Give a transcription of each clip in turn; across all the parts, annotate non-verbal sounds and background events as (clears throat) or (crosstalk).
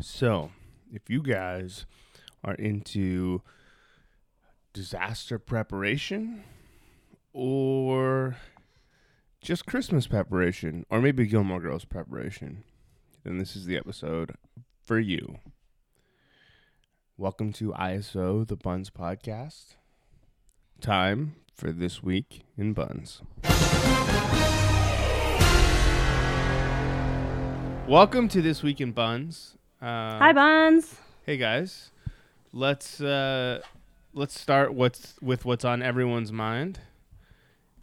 So, if you guys are into disaster preparation or just Christmas preparation or maybe Gilmore Girls preparation, then this is the episode for you. Welcome to ISO, the Bunz Podcast. Time for this week in Bunz. Welcome to this week in Bunz. Uh, Hi, Buns. Hey guys, let's uh, let's start what's with what's on everyone's mind.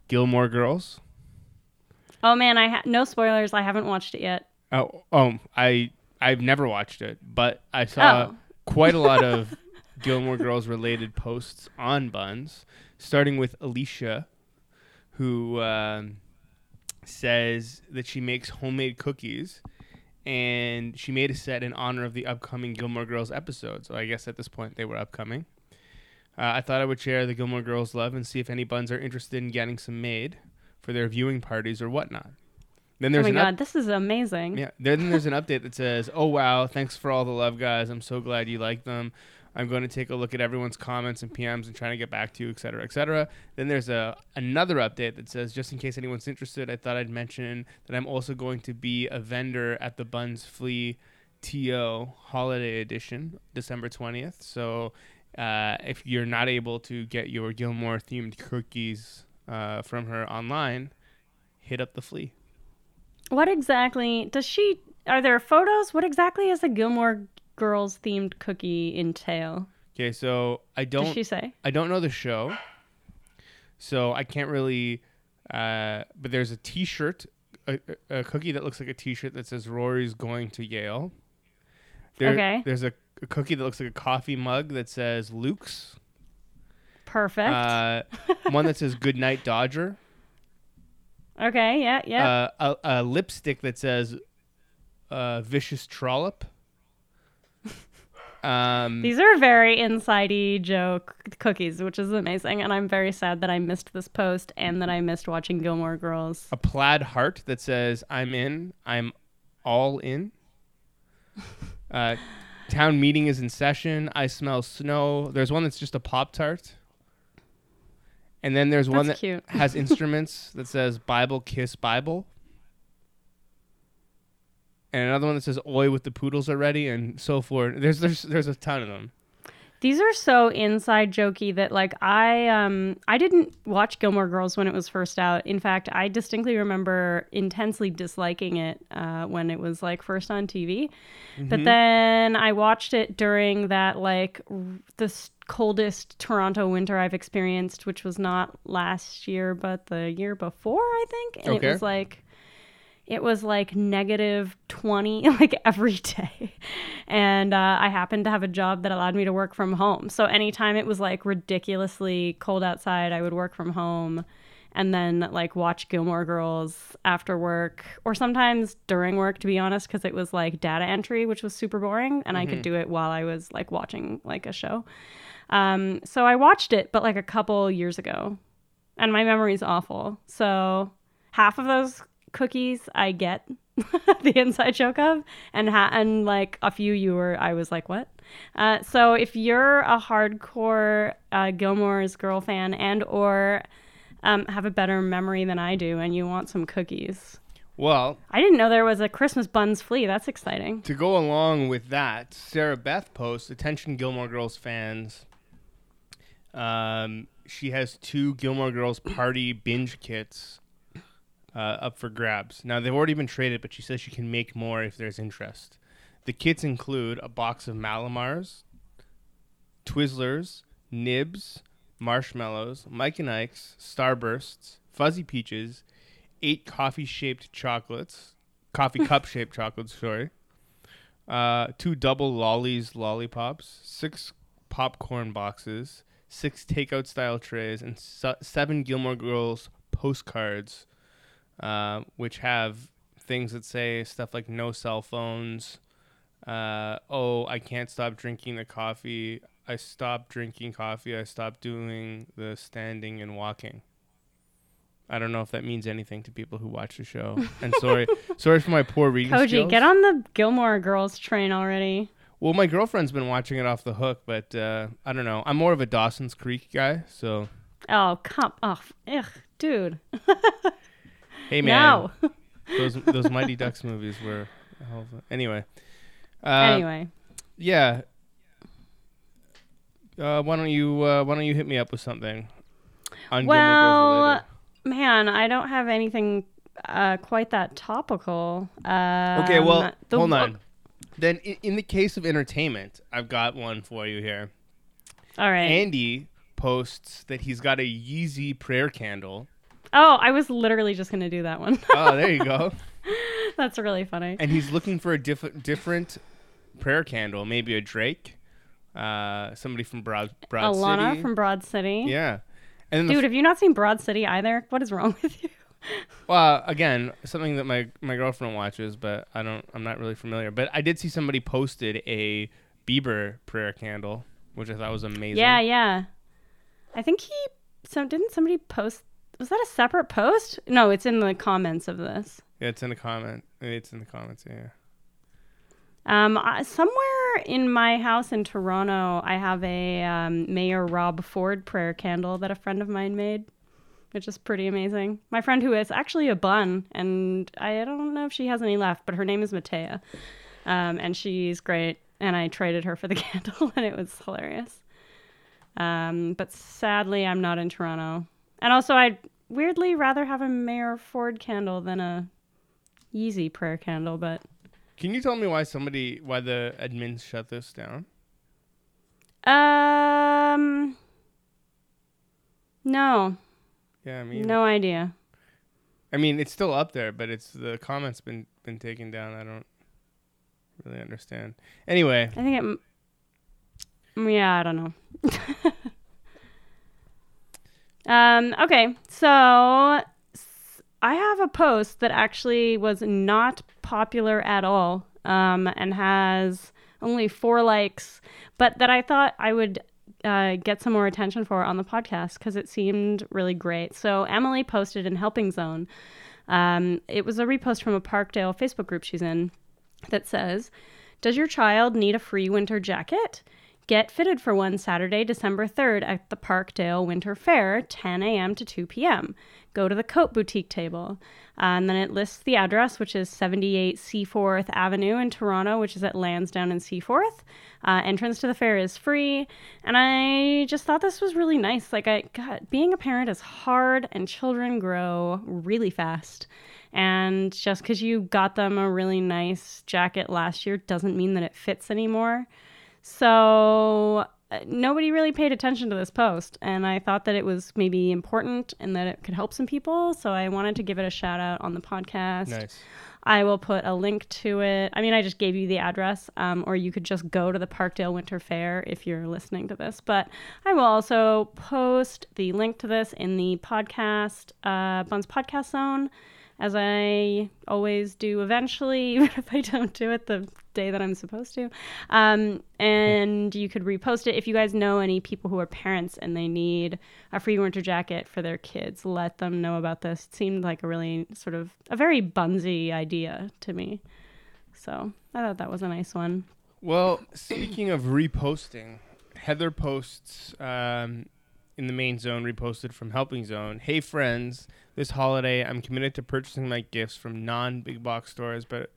Gilmore Girls. Oh man, I ha- no spoilers. I haven't watched it yet. Oh, oh, I I've never watched it, but I saw Oh. quite a lot of (laughs) Gilmore Girls related posts on Bunz, starting with Alicia, who um, says that she makes homemade cookies, and she made a set in honor of the upcoming Gilmore Girls episode. So I guess at this point they were upcoming. Uh, I thought I would share the Gilmore Girls love and see if any buns are interested in getting some made for their viewing parties or whatnot. Then Oh my an up- god, this is amazing. yeah. Then there's an update that says, "Oh wow, thanks for all the love, guys. I'm so glad you like them. I'm going to take a look at everyone's comments and PMs and trying to get back to you, et cetera, et cetera." Then there's a another update that says, "Just in case anyone's interested, I thought I'd mention that I'm also going to be a vendor at the Bunz Flea TO Holiday Edition, December 20th. So." Uh, if you're not able to get your Gilmore themed cookies uh, from her online, hit up the flea. What exactly does she? Are there photos? What exactly is a Gilmore Girls themed cookie entail? Okay, so I don't Does she say? I don't know the show, so I can't really. Uh, but there's a T-shirt, a, a a cookie that looks like a T-shirt that says Rory's going to Yale. There, Okay. There's a, a cookie that looks like a coffee mug that says Luke's. Perfect. Uh, one that says Good Night Dodger. (laughs) okay. Yeah. Yeah. Uh, a, a lipstick that says uh, Vicious Trollop. Um, These are very insidey joke cookies, which is amazing, and I'm very sad that I missed this post and that I missed watching Gilmore Girls. a plaid heart that says "I'm in, I'm all in." (laughs) Uh, town meeting is in session. I smell snow. There's one that's just a pop tart, and then there's one That's that cute. has (laughs) instruments that says "Bible Kiss Bible," and another one that says "Oi with the poodles already," and so forth. There's there's there's a ton of them. These are so inside jokey that like I um I didn't watch Gilmore Girls when it was first out. In fact, I distinctly remember intensely disliking it uh, when it was like first on TV. But then I watched it during that like r- the coldest Toronto winter I've experienced, which was not last year but the year before, I think. And Okay. it was like it was like negative 20 (laughs) like every day. And uh, i happened to have a job that allowed me to work from home. So anytime it was like ridiculously cold outside i would work from home and then like watch gilmore girls after work or sometimes during work to be honest because it was like data entry which was super boring and i could do it while i was like watching like a show. Um, so i watched it but like a couple years ago. And my memory's awful. So half of those cookies I get (laughs) the inside joke of, and ha- and like a few you were I was like what? Uh, so if you're a hardcore uh, Gilmore's Girl fan and or um, have a better memory than I do, and you want some cookies, Well, I didn't know there was a Christmas buns flea. That's exciting. To go along with that, Sarah Beth posts, attention Gilmore Girls fans. Um, she has two Gilmore Girls party binge kits uh, up for grabs. Now, they've already been traded, but she says she can make more if there's interest. The kits include a box of Mallomars, Twizzlers, Nibs, Marshmallows, Mike and Ike's, Starbursts, Fuzzy Peaches, eight coffee shaped chocolates, coffee (laughs) cup shaped chocolates, sorry, uh, two double lollies lollipops, six popcorn boxes, six takeout style trays, and se- seven Gilmore Girls postcards, uh, which have things that say stuff like no cell phones. Uh, oh, I can't stop drinking the coffee. I stopped drinking coffee. I stopped doing the standing and walking. I don't know if that means anything to people who watch the show. And (laughs) sorry, sorry for my poor reading Koji, skills. get on the Gilmore Girls train already. Well, my girlfriend's been watching it off the hook, but uh, I don't know. I'm more of a Dawson's Creek guy, so Oh, come off. Ugh, dude. (laughs) hey man, no. (laughs) those those Mighty Ducks movies were a hell of a- anyway. Uh, anyway. yeah. Uh, why don't you uh, Why don't you hit me up with something? On Well, man, I don't have anything uh, quite that topical. Um, Okay, well, the- hold on. Then, in, in the case of entertainment, I've got one for you here. All right. Andy posts that he's got a Yeezy prayer candle. Oh, I was literally just gonna do that one. Oh, there you go. (laughs) That's really funny. and he's looking for a diff- different prayer candle, maybe a Drake, uh, somebody from Broad Broad Ilana City. from Broad City. yeah, and the Dude, have you not seen Broad City either? What is wrong with you? (laughs) Well, again, something that my my girlfriend watches, but I don't. I'm not really familiar. But I did see somebody posted a Bieber prayer candle, which I thought was amazing. Yeah, yeah. I think he. So didn't somebody post? Was that a separate post? No, it's in the comments of this. Yeah, it's in the comment. It's in the comments. Yeah. Um, I- somewhere in my house in Toronto, I have a um, Mayor Rob Ford prayer candle that a friend of mine made, which is pretty amazing. My friend who is actually a bun, and I don't know if she has any left, but her name is Matea, um, and she's great. And I traded her for the (laughs) candle, and it was hilarious. Um, but sadly, I'm not in Toronto, and also I'd weirdly rather have a Mayor Ford candle than a Yeezy prayer candle, but. Can you tell me why somebody why the admins shut this down? Um. No, Yeah, I mean, no idea. I mean, it's still up there, but it's the comments been been taken down. I don't really understand. Anyway, I think it. m- Yeah, I don't know. (laughs) um. Okay, so I have a post that actually was not popular at all, um, and has only four likes, but that I thought I would uh, get some more attention for on the podcast because it seemed really great. So Emily posted in Helping Zone. Um, it was a repost from a Parkdale Facebook group she's in that says, Does your child need a free winter jacket? Get fitted for one Saturday, December 3rd at the Parkdale Winter Fair, 10 a.m. to 2 p.m. Go to the Coat Boutique table. Uh, and then it lists the address, which is 78 Seaforth Avenue in Toronto, which is at Lansdowne and Seaforth. Uh, entrance to the fair is free. And I just thought this was really nice. Like, I, God, being a parent is hard, and children grow really fast. And just because you got them a really nice jacket last year doesn't mean that it fits anymore. So uh, nobody really paid attention to this post, and I thought that it was maybe important and that it could help some people. So I wanted to give it a shout out on the podcast. nice. I will put a link to it. I mean, I just gave you the address, um, or you could just go to the Parkdale Winter Fair if you're listening to this. But I will also post the link to this in the podcast, uh, Bunz Podcast Zone, as I always do eventually, (laughs) even if I don't do it the day that I'm supposed to. Um, and you could repost it if you guys know any people who are parents and they need a free winter jacket for their kids. Let them know about this. It seemed like a really sort of a very bunsy idea to me. So I thought that was a nice one. Well, speaking of reposting, Heather posts um, in the main zone, reposted from Helping Zone. Hey, friends, this holiday I'm committed to purchasing my gifts from non big box stores, but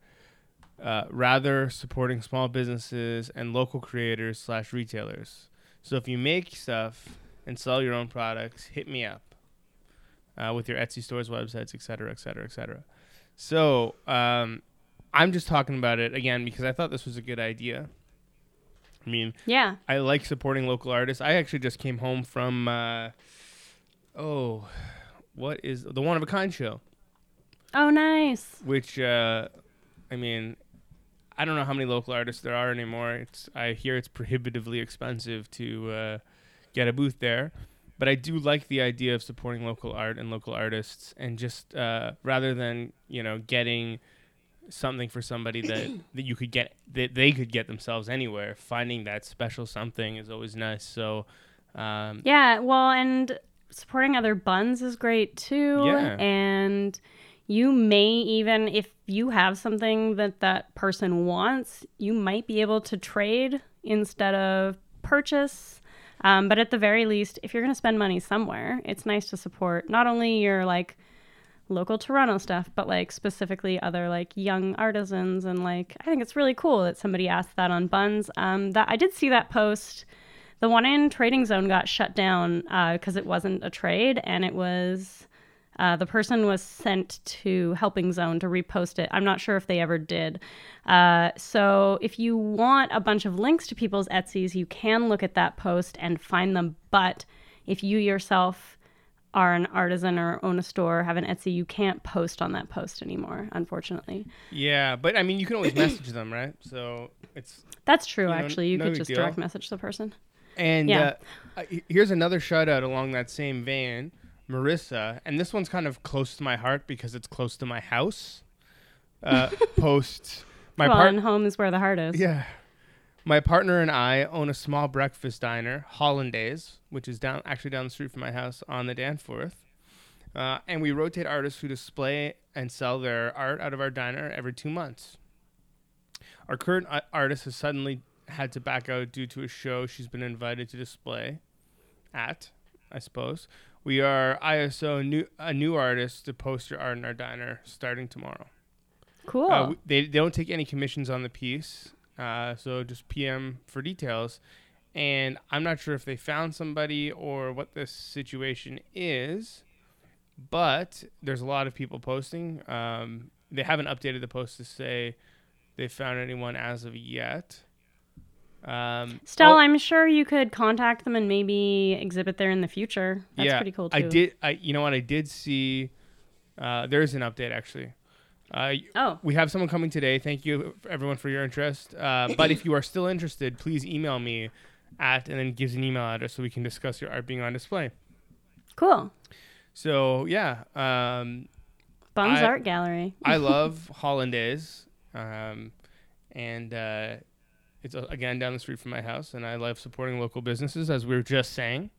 uh, rather supporting small businesses and local creators slash retailers. So if you make stuff and sell your own products, hit me up uh, with your Etsy stores, websites, etc., etc., et cetera, et cetera. So um, I'm just talking about it again because I thought this was a good idea. I mean, Yeah. I like supporting local artists. I actually just came home from, uh, oh, what is the One of a Kind show? Oh, nice. Which, uh, I mean, I don't know how many local artists there are anymore. It's I hear it's prohibitively expensive to uh, get a booth there, but I do like the idea of supporting local art and local artists, and just uh, rather than you know getting something for somebody that (clears throat) that you could get that they could get themselves anywhere, finding that special something is always nice. So, um, Yeah. Well, and supporting other buns is great too. Yeah. And you may even, if you have something that that person wants, you might be able to trade instead of purchase. Um, but at the very least, if you're going to spend money somewhere, it's nice to support not only your like local Toronto stuff, but like specifically other like young artisans and like I think it's really cool that somebody asked that on Bunz. Um, that I did see that post. The one in Trading Zone got shut down because it wasn't a trade and it was uh, the person was sent to Helping Zone to repost it. I'm not sure if they ever did. Uh, so if you want a bunch of links to people's Etsy's, you can look at that post and find them. But if you yourself are an artisan or own a store, have an Etsy, you can't post on that post anymore, unfortunately. Yeah, but I mean, you can always message them, right? So it's That's true, know, actually. You no could just deal. direct message the person. And Yeah. uh, here's another shout out along that same vein, Marissa, and this one's kind of close to my heart because it's close to my house. Uh, (laughs) post my well, part, and home is where the heart is. yeah, my partner and I own a small breakfast diner, Hollandaise, which is down actually down the street from my house on the Danforth. Uh, and we rotate artists who display and sell their art out of our diner every two months. Our current uh, artist has suddenly had to back out due to a show she's been invited to display at, I suppose. We are ISO new a new artist to post your art in our diner starting tomorrow. Cool. Uh, we- they, they don't take any commissions on the piece, uh, so just PM for details. And I'm not sure if they found somebody or what this situation is, but there's a lot of people posting. Um, they haven't updated the post to say they found anyone as of yet. Um, Still, oh, I'm sure you could contact them and maybe exhibit there in the future. That's yeah, pretty cool too. I did. I you know what? I did see. Uh, there is an update actually. Uh, Oh, We have someone coming today. Thank you, everyone, for your interest. Uh, (clears throat) but if you are still interested, please email me at and then gives an email address so we can discuss your art being on display. cool. So yeah, um, Bums I- Art Gallery. I (laughs) love Hollandaise, um, and uh, it's uh, again down the street from my house, and I love supporting local businesses, as we were just saying.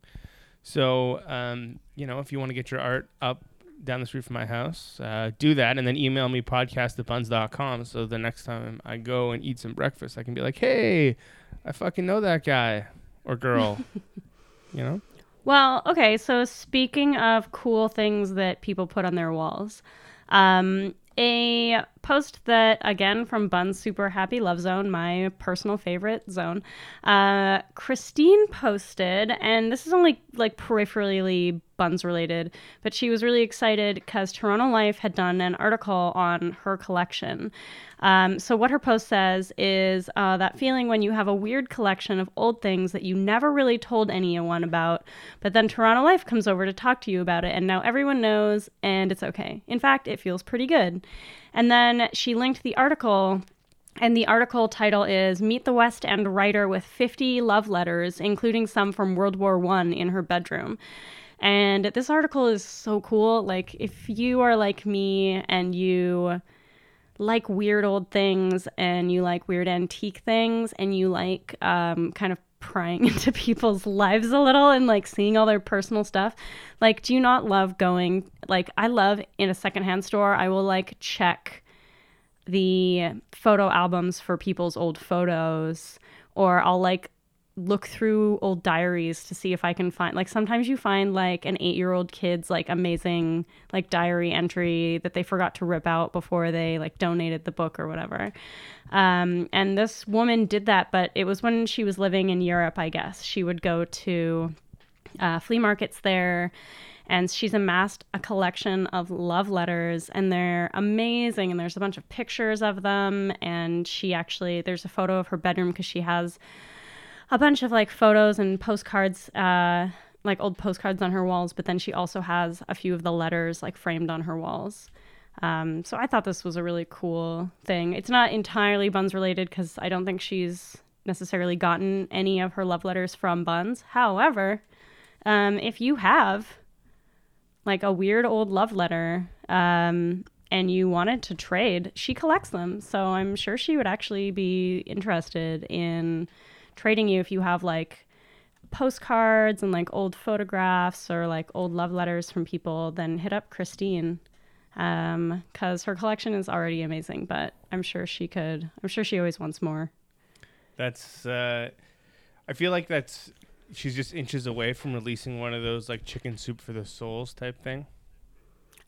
So um, you know, if you want to get your art up down the street from my house, uh, do that, and then email me podcast at buns.com. So the next time I go and eat some breakfast, I can be like, hey, I fucking know that guy or girl. (laughs) you know? Well, okay, so speaking of cool things that people put on their walls, um, a post that, again, from Bun's Super Happy Love Zone, my personal favorite zone, uh, Christine posted, and this is only like peripherally Buns related, but she was really excited because Toronto Life had done an article on her collection. Um, so, what her post says is uh, that feeling when you have a weird collection of old things that you never really told anyone about, but then Toronto Life comes over to talk to you about it, and now everyone knows, and it's okay. In fact, it feels pretty good. And then she linked the article and the article title is Meet the West End Writer with 50 Love Letters, including some from World War One in her bedroom. And this article is so cool. Like, if you are like me and you like weird old things and you like weird antique things and you like um, kind of prying (laughs) into people's lives a little and like seeing all their personal stuff, like, do you not love going? Like, I love in a secondhand store, I will like check the photo albums for people's old photos or I'll like look through old diaries to see if I can find like sometimes you find like an 8-year-old kid's like amazing like diary entry that they forgot to rip out before they like donated the book or whatever. Um, and this woman did that but it was when she was living in Europe, I guess. She would go to uh, flea markets there and she's amassed a collection of love letters and they're amazing and there's a bunch of pictures of them and she actually there's a photo of her bedroom because she has a bunch of like photos and postcards uh like old postcards on her walls but then she also has a few of the letters like framed on her walls. Um, so i thought this was a really cool thing. It's not entirely buns related because i don't think she's necessarily gotten any of her love letters from buns. However um, if you have like a weird old love letter um, and you wanted to trade, she collects them. So I'm sure she would actually be interested in trading you if you have like postcards and like old photographs or like old love letters from people, then hit up Christine because her collection is already amazing. But I'm sure she could. I'm sure she always wants more. That's. Uh, I feel like that's. She's just inches away from releasing one of those like chicken soup for the souls type thing.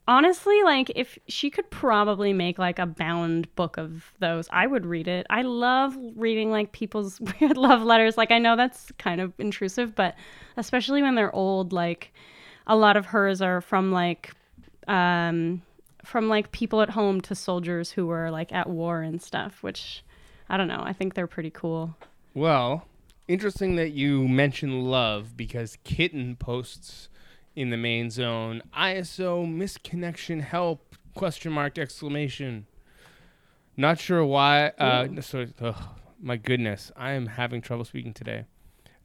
Honestly, like if she could probably make like a bound book of those, I would read it. I love reading like people's (laughs) weird love letters. Like I know that's kind of intrusive, but especially when they're old, like a lot of hers are from like um from like people at home to soldiers who were like at war and stuff, which I don't know. I think they're pretty cool. Well, interesting that you mention love because Kitten posts in the main zone ISO misconnection help question mark exclamation. Not sure why. Uh, so, ugh, my goodness, I am having trouble speaking today.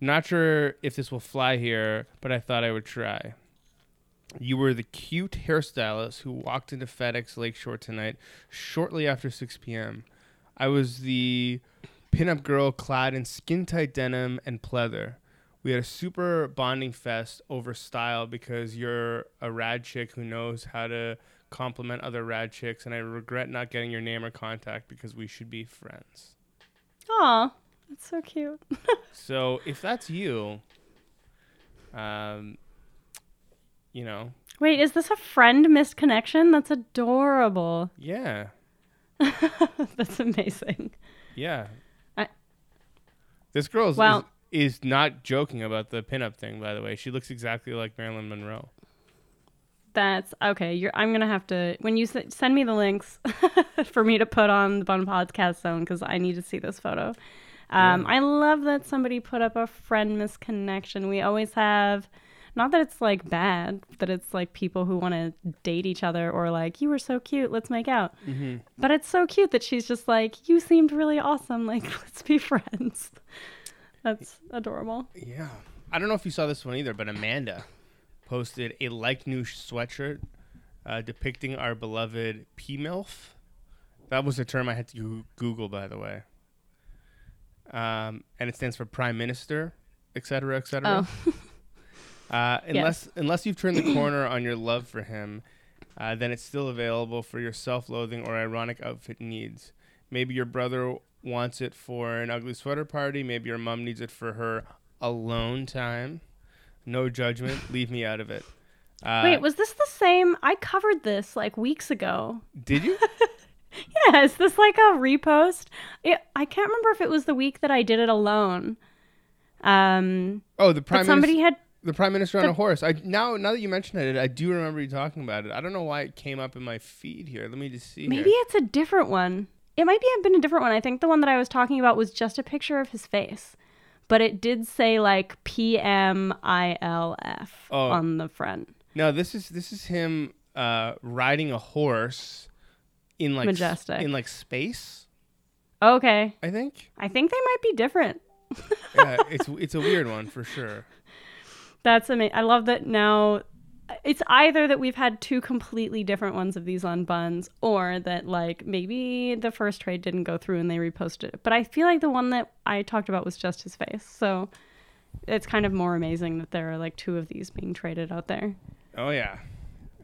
Not sure if this will fly here, but I thought I would try. You were the cute hairstylist who walked into FedEx Lakeshore tonight shortly after 6 p.m. I was the pinup girl clad in skin tight denim and pleather. We had a super bonding fest over style because you're a rad chick who knows how to compliment other rad chicks, and I regret not getting your name or contact because we should be friends. Aw, that's so cute. (laughs) So if that's you, um, you know, Wait, is this a friend misconnection? That's adorable. yeah, (laughs) that's amazing. yeah. I- this girl is, Well- is, not joking about the pinup thing. By the way, she looks exactly like Marilyn Monroe. That's okay. You're. I'm gonna have to when you s- send me the links (laughs) for me to put on the Bun Podcast Zone because I need to see this photo. Um, Yeah. I love that somebody put up a friend misconnection. We always have, not that it's like bad, that it's like people who want to date each other or like you were so cute, let's make out. Mm-hmm. But it's so cute that she's just like you seemed really awesome, like (laughs) let's be friends. That's adorable. Yeah. I don't know if you saw this one either, but Amanda posted a like new sweatshirt uh, depicting our beloved P MILF. That was a term I had to Google, by the way. Um, and it stands for Prime Minister, et cetera, et cetera. Oh, (laughs) Uh, unless unless you've turned the corner on your love for him, uh, then it's still available for your self-loathing or ironic outfit needs. Maybe your brother wants it for an ugly sweater party. Maybe your mom needs it for her alone time. No judgment. (laughs) Leave me out of it. Uh, wait, was this the same? I covered this like weeks ago. did you? (laughs) Yeah, is this like a repost? It, I can't remember if it was the week that I did it alone. Um, Oh, the prime somebody minister. had. The prime minister on a horse. I now now that you mention it, I do remember you talking about it. I don't know why it came up in my feed here. Let me just see. Maybe here. it's a different one. It might be have been a different one. I think the one that I was talking about was just a picture of his face, but it did say like P M I L F Oh. on the front. No, this is this is him uh, riding a horse in like s- Majestic. in like space. Okay, I think. I think they might be different. Yeah, it's it's a weird one for sure. (laughs) That's amazing. I love that now. It's either that we've had two completely different ones of these on buns, or that like maybe the first trade didn't go through and they reposted it. But I feel like the one that I talked about was just his face, so it's kind of more amazing that there are like two of these being traded out there. Oh yeah,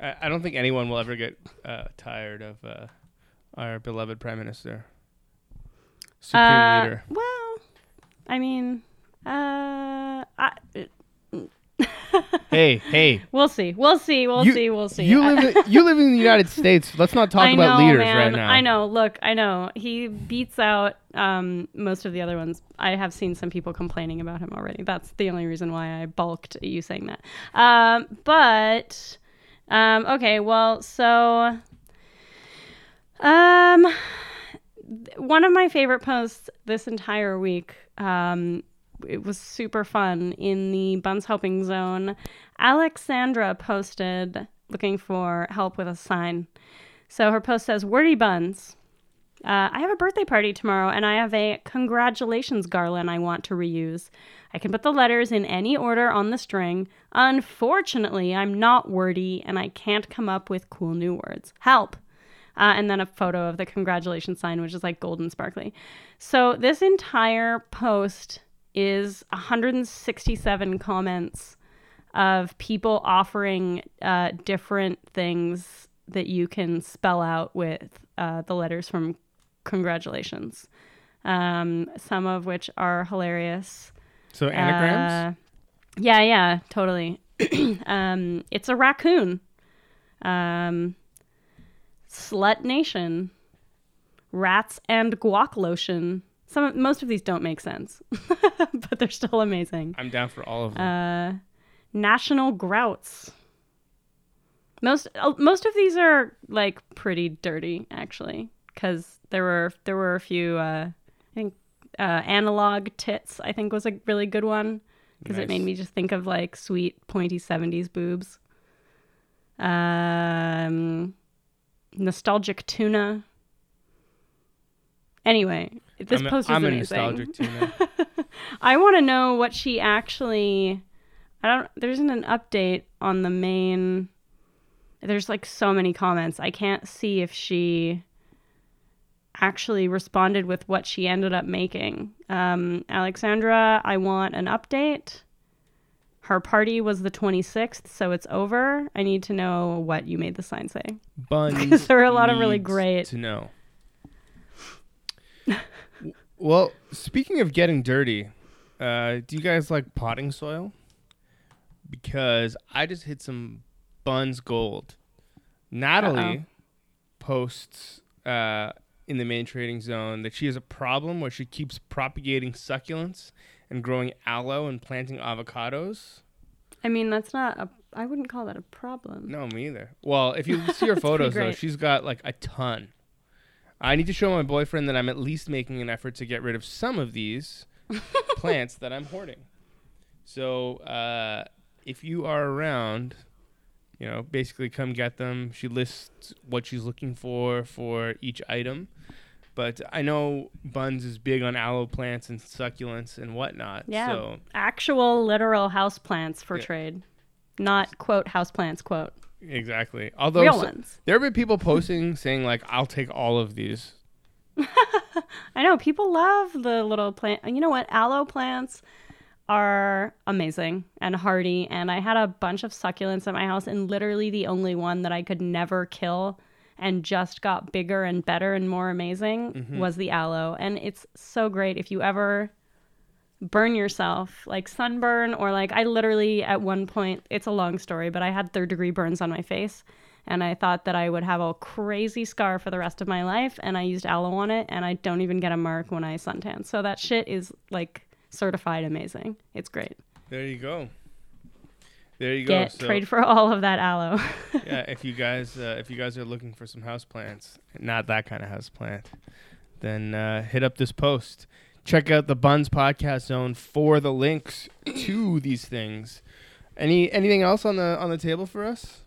I, I don't think anyone will ever get uh, tired of uh, our beloved prime minister, supreme Uh, leader. Well, I mean, uh, I, (laughs) Hey, hey, we'll see. We'll see. We'll You- see. We'll see. you live (laughs) in, you live in the United States. Let's not talk I about know, leaders man. right now. I know. Look, I know. He beats out um, most of the other ones. I have seen some people complaining about him already. That's the only reason why I balked at you saying that. Um, but um, okay, well, so um, one of my favorite posts this entire week. Um, it was super fun in the Bunz Helping Zone. Alexandra posted looking for help with a sign. So her post says, Wordy Buns. Uh, I have a birthday party tomorrow and I have a congratulations garland I want to reuse. I can put the letters in any order on the string. Unfortunately, I'm not wordy and I can't come up with cool new words. Help! Uh, and then a photo of the congratulations sign, which is like golden sparkly. So this entire post is 167 comments of people offering uh, different things that you can spell out with uh, the letters from congratulations. Um, some of which are hilarious. So anagrams. Uh, yeah, yeah, totally. (clears throat) um, it's a raccoon. Um, Slut Nation. Rats and guac lotion. Some most of these don't make sense, (laughs) but they're still amazing. I'm down for all of them. Uh, National Grouts. Most uh, most of these are like pretty dirty actually, because there were there were a few. Uh, I think uh, analog tits. I think was a really good one because it made me just think of like sweet pointy seventies boobs. Um, nostalgic tuna. Anyway, this I'm, a- post is I'm a amazing. (laughs) I want to know what she actually. I don't. There isn't an update on the main. There's like so many comments. I can't see if she actually responded with what she ended up making. Um, Alexandra, I want an update. Her party was the 26th, so it's over. I need to know what you made the sign say. (laughs) Buns. There are a lot of really great- to know. Well, speaking of getting dirty, uh, do you guys like potting soil? Because I just hit some buns gold. Natalie Uh-oh. posts uh, in the main trading zone that she has a problem where she keeps propagating succulents and growing aloe and planting avocados. I mean, that's not a. I wouldn't call that a problem. No, me either. Well, if you (laughs) see her photos though, she's got like a ton. I need to show my boyfriend that I'm at least making an effort to get rid of some of these (laughs) plants that I'm hoarding. So, uh, if you are around, you know, basically come get them. She lists what she's looking for for each item. But I know Buns is big on aloe plants and succulents and whatnot. Yeah. So actual literal house plants for Yeah. trade, not quote house plants, quote exactly. Although real so- ones. there have been people posting (laughs) saying like, "I'll take all of these." (laughs) I know people love the little plant. You know what? Aloe plants are amazing and hardy. And I had a bunch of succulents at my house, and literally the only one that I could never kill and just got bigger and better and more amazing mm-hmm. was the aloe. And it's so great if you ever burn yourself, like sunburn, or like I literally at one point, it's a long story, but I had third degree burns on my face. And I thought that I would have a crazy scar for the rest of my life. And I used aloe on it, and I don't even get a mark when I suntan. So that shit is like certified amazing. It's great. There you go. There you go. Get So, trade for all of that aloe. (laughs) yeah, if you guys uh, if you guys are looking for some house plants, not that kind of house plant, then uh, hit up this post. Check out the Bunz Podcast Zone for the links to these things. Any anything else on the on the table for us?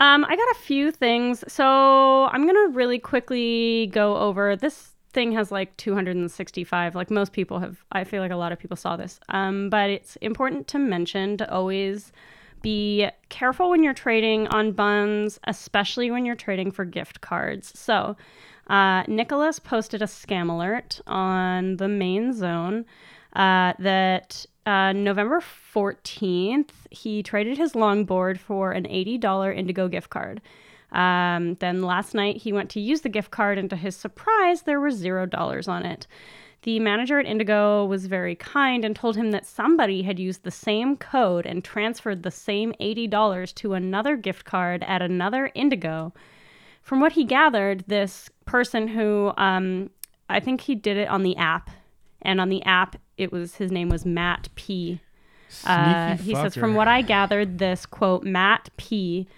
Um, I got a few things. So I'm gonna really quickly go over this thing has like 265 like most people have i feel like a lot of people saw this um, but it's important to mention to always be careful when you're trading on buns especially when you're trading for gift cards so uh, nicholas posted a scam alert on the main zone uh, that uh, November 14th, he traded his longboard for an $80 Indigo gift card. Um, then last night, he went to use the gift card, and to his surprise, there were $0 on it. The manager at Indigo was very kind and told him that somebody had used the same code and transferred the same $80 to another gift card at another Indigo. From what he gathered, this person who um, I think he did it on the app, and on the app, it was his name was Matt P. Uh, he says, from what I gathered, this quote, Matt P,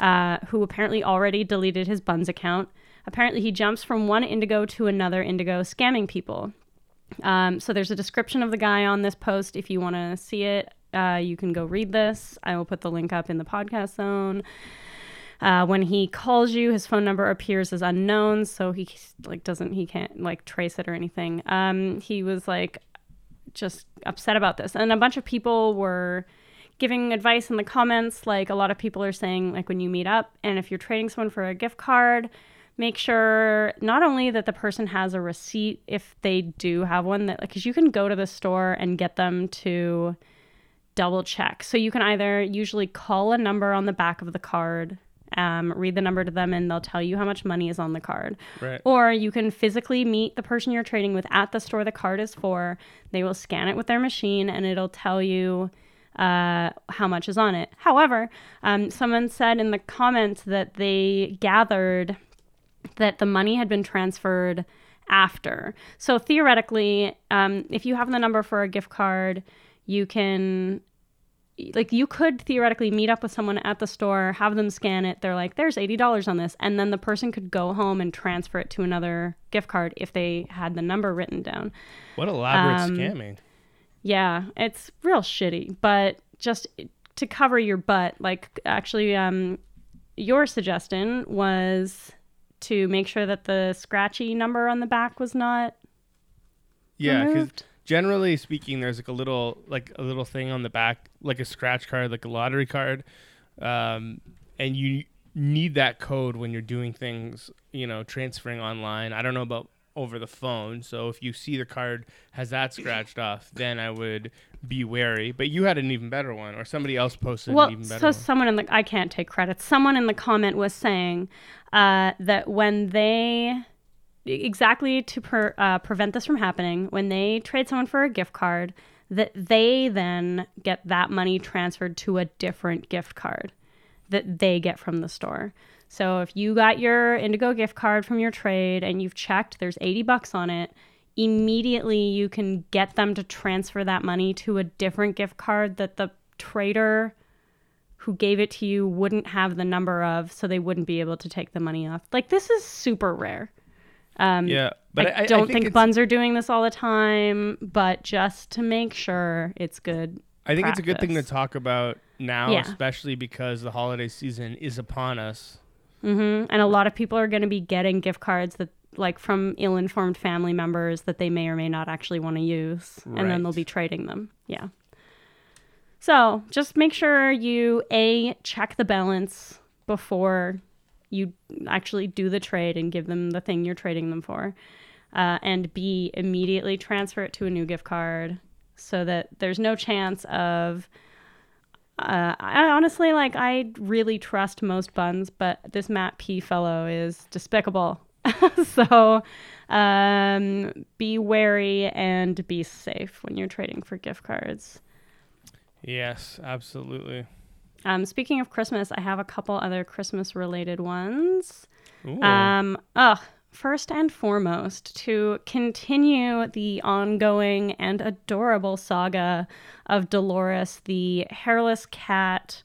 uh, who apparently already deleted his Bunz account, apparently he jumps from one Indigo to another Indigo, scamming people. Um, so there's a description of the guy on this post. If you want to see it, uh, you can go read this. I will put the link up in the podcast zone. Uh, when he calls you, his phone number appears as unknown, so he like doesn't he can't like trace it or anything. Um, he was like just upset about this, and a bunch of people were giving advice in the comments. Like a lot of people are saying, like when you meet up, and if you're trading someone for a gift card, make sure not only that the person has a receipt if they do have one that because you can go to the store and get them to double check so you can either usually call a number on the back of the card um, read the number to them and they'll tell you how much money is on the card Right. or you can physically meet the person you're trading with at the store the card is for they will scan it with their machine and it'll tell you uh, how much is on it however um, someone said in the comments that they gathered that the money had been transferred after. So theoretically, um, if you have the number for a gift card, you can, like, you could theoretically meet up with someone at the store, have them scan it. They're like, there's $80 on this. And then the person could go home and transfer it to another gift card if they had the number written down. What elaborate Um, scamming. Yeah, it's real shitty, but just to cover your butt, like actually um your suggestion was to make sure that the scratchy number on the back was not Yeah, because removed. Generally speaking, there's like a little like a little thing on the back, like a scratch card, like a lottery card, um, and you need that code when you're doing things, you know, transferring online. I don't know about over the phone, so if you see the card has that scratched off, then I would be wary. But you had an even better one, or somebody else posted well, an even better so one. someone in the I can't take credit. Someone in the comment was saying uh, that when they exactly to uh, prevent this from happening, when they trade someone for a gift card, that they then get that money transferred to a different gift card that they get from the store. So if you got your Indigo gift card from your trade and you've checked there's 80 bucks on it, immediately you can get them to transfer that money to a different gift card that the trader who gave it to you wouldn't have the number of so they wouldn't be able to take the money off. Like this is super rare. Um yeah, but I, I, I don't think, think, buns are doing this all the time, but just to make sure it's good. I think it's a good thing to talk about now, Yeah. especially because the holiday season is upon us. hmm And a lot of people are going to be getting gift cards that, like, from ill-informed family members that they may or may not actually want to use, and then they'll be trading them. Yeah. So just make sure you a check the balance before you actually do the trade and give them the thing you're trading them for, uh, and b immediately transfer it to a new gift card so that there's no chance of uh, I honestly like I really trust most buns, but this Matt P fellow is despicable. (laughs) so um, be wary and be safe when you're trading for gift cards. Yes, absolutely. Um, speaking of Christmas, I have a couple other Christmas related ones. Ooh. Um, ugh, first and foremost, to continue the ongoing and adorable saga of Dolores, the hairless cat.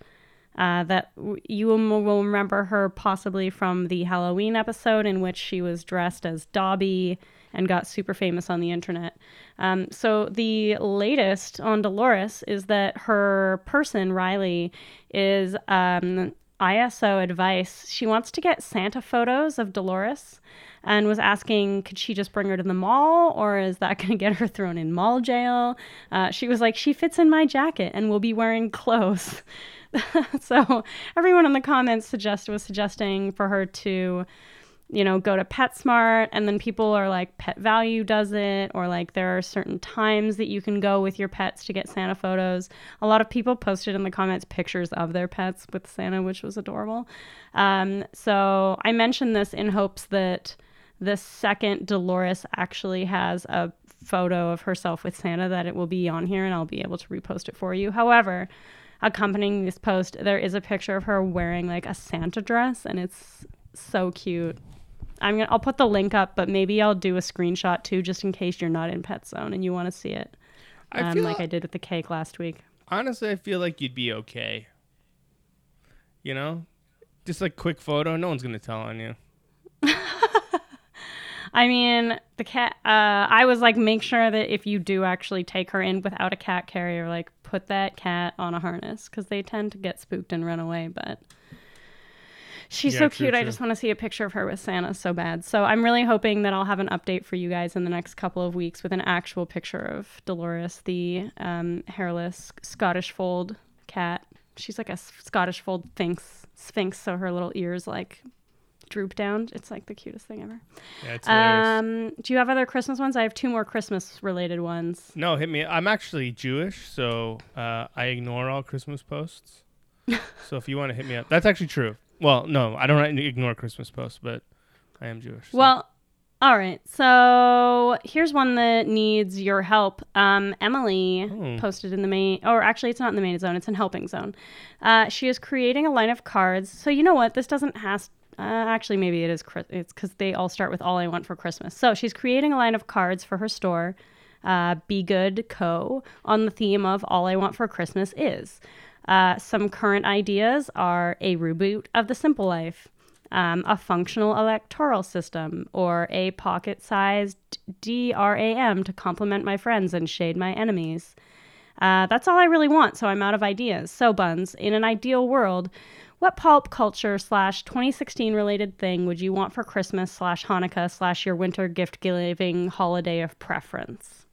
Uh, that you will remember her possibly from the Halloween episode in which she was dressed as Dobby and got super famous on the internet. Um, so the latest on Dolores is that her person Riley is um, ISO advice. She wants to get Santa photos of Dolores and was asking, could she just bring her to the mall or is that (laughs) going to get her thrown in mall jail? Uh, she was like, she fits in my jacket and will be wearing clothes. (laughs) so everyone in the comments suggest was suggesting for her to you know, go to PetSmart, and then people are like, Pet Valu does it, or like there are certain times that you can go with your pets to get Santa photos. A lot of people posted in the comments pictures of their pets with Santa, which was adorable. Um, so I mentioned this in hopes that the second Dolores actually has a photo of herself with Santa, that it will be on here and I'll be able to repost it for you. However, accompanying this post, there is a picture of her wearing like a Santa dress, and it's so cute. I'm gonna I'll put the link up, but maybe I'll do a screenshot too, just in case you're not in Pet Zone and you want to see it. I Um, feel like I did with the cake last week. honestly, I feel like you'd be okay. You know, just like quick photo. No one's gonna tell on you. (laughs) I mean, the cat. Uh, I was like, make sure that if you do actually take her in without a cat carrier, like put that cat on a harness because they tend to get spooked and run away. But she's Yeah, so true, cute. I just want to see a picture of her with Santa so bad. So I'm really hoping that I'll have an update for you guys in the next couple of weeks with an actual picture of Dolores, the um, hairless Scottish fold cat. She's like a Scottish fold sphynx, sphynx, so her little ears like droop down. It's like the cutest thing ever. Yeah, it's. Um, do you have other Christmas ones? I have two more Christmas related ones. no, hit me. I'm actually Jewish, so uh, I ignore all Christmas posts. (laughs) so if you want to hit me up, that's actually true. Well, no, I don't ignore Christmas posts, but I am Jewish. so- Well, all right. So here's one that needs your help. Um, Emily Oh. posted in the main, or actually, it's not in the main zone. It's in helping zone. Uh, she is creating a line of cards. So you know what? This doesn't has. Uh, actually, maybe it is. It's because they all start with "All I Want for Christmas." So she's creating a line of cards for her store, uh, Be Good Co. on the theme of "All I Want for Christmas is." Uh, some current ideas are a reboot of The Simple Life, um, a functional electoral system, or a pocket sized DRAM to compliment my friends and shade my enemies. Uh, that's all I really want, so I'm out of ideas. So, Bunz, in an ideal world, what pulp culture slash 2016 related thing would you want for Christmas slash Hanukkah slash your winter gift giving holiday of preference?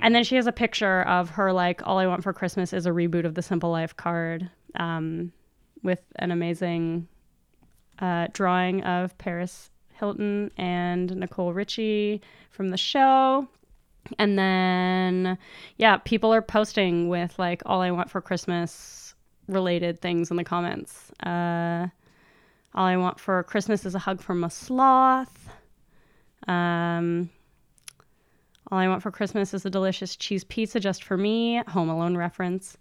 And then she has a picture of her like all I want for Christmas is a reboot of the Simple Life card, um, with an amazing uh, drawing of Paris Hilton and Nicole Richie from the show. And then, yeah, people are posting with like all I want for Christmas related things in the comments. Uh, all I want for Christmas is a hug from a sloth. Um, all I want for Christmas is a delicious cheese pizza just for me. Home Alone reference.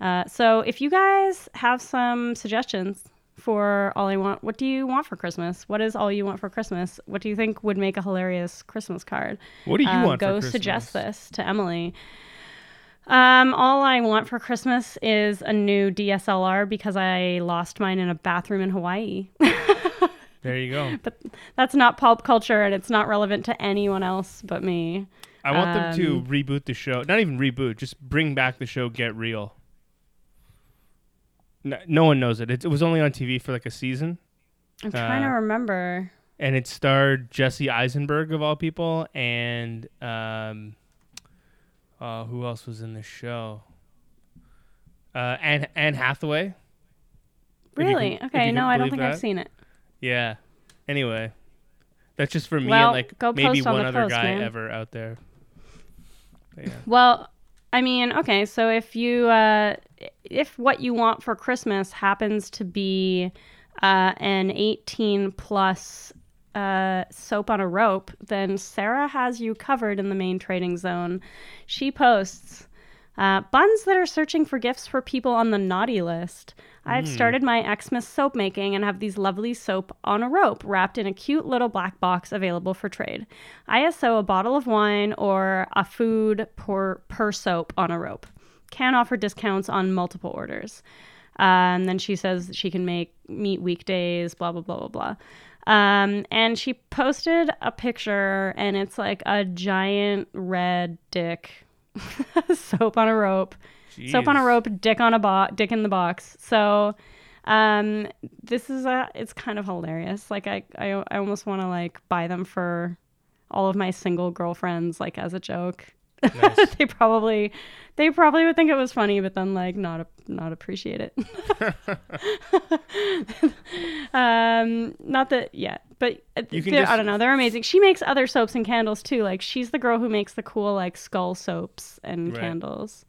Uh, so if you guys have some suggestions for all I want, what do you want for Christmas? What is all you want for Christmas? What do you think would make a hilarious Christmas card? what do you Um, want? Go for Christmas? suggest this to Emily. Um, all I want for Christmas is a new DSLR because I lost mine in a bathroom in Hawaii. (laughs) There you go. (laughs) but that's not pulp culture and it's not relevant to anyone else but me. I want them to Um, reboot the show. Not even reboot, just bring back the show Get Real. No, no one knows it. it. It was only on TV for like a season, I'm trying to Uh, remember. and it starred Jesse Eisenberg of all people, and um, uh, who else was in the show? Uh, Anne Anne Hathaway. Really? can- okay, no, I don't think I've seen it. Yeah. Anyway, that's just for me Well, and like maybe on one other post, guy man. ever out there. But yeah. Well, I mean, okay, so if you uh if what you want for Christmas happens to be uh an 18 plus uh, soap on a rope, then Sarah has you covered in the main trading zone. She posts uh, buns that are searching for gifts for people on the naughty list. I've started my Xmas soap making and have these lovely soap on a rope wrapped in a cute little black box available for trade. ISO a bottle of wine or a food per, per soap on a rope. Can offer discounts on multiple orders. Uh, and then she says she can make meet weekdays, blah, blah, blah, blah, blah. Um, and she posted a picture, and it's like a giant red dick (laughs) soap on a rope soap on a rope, dick on a box, dick in the box. So, um, this is a, it's kind of hilarious. Like I, I, I almost want to like buy them for all of my single girlfriends, like as a joke. Nice. (laughs) they probably, they probably would think it was funny, but then like not, not appreciate it. (laughs) um, not that, yeah, but uh, You can just... I don't know. They're amazing. She makes other soaps and candles too. Like she's the girl who makes the cool like skull soaps and Right. candles.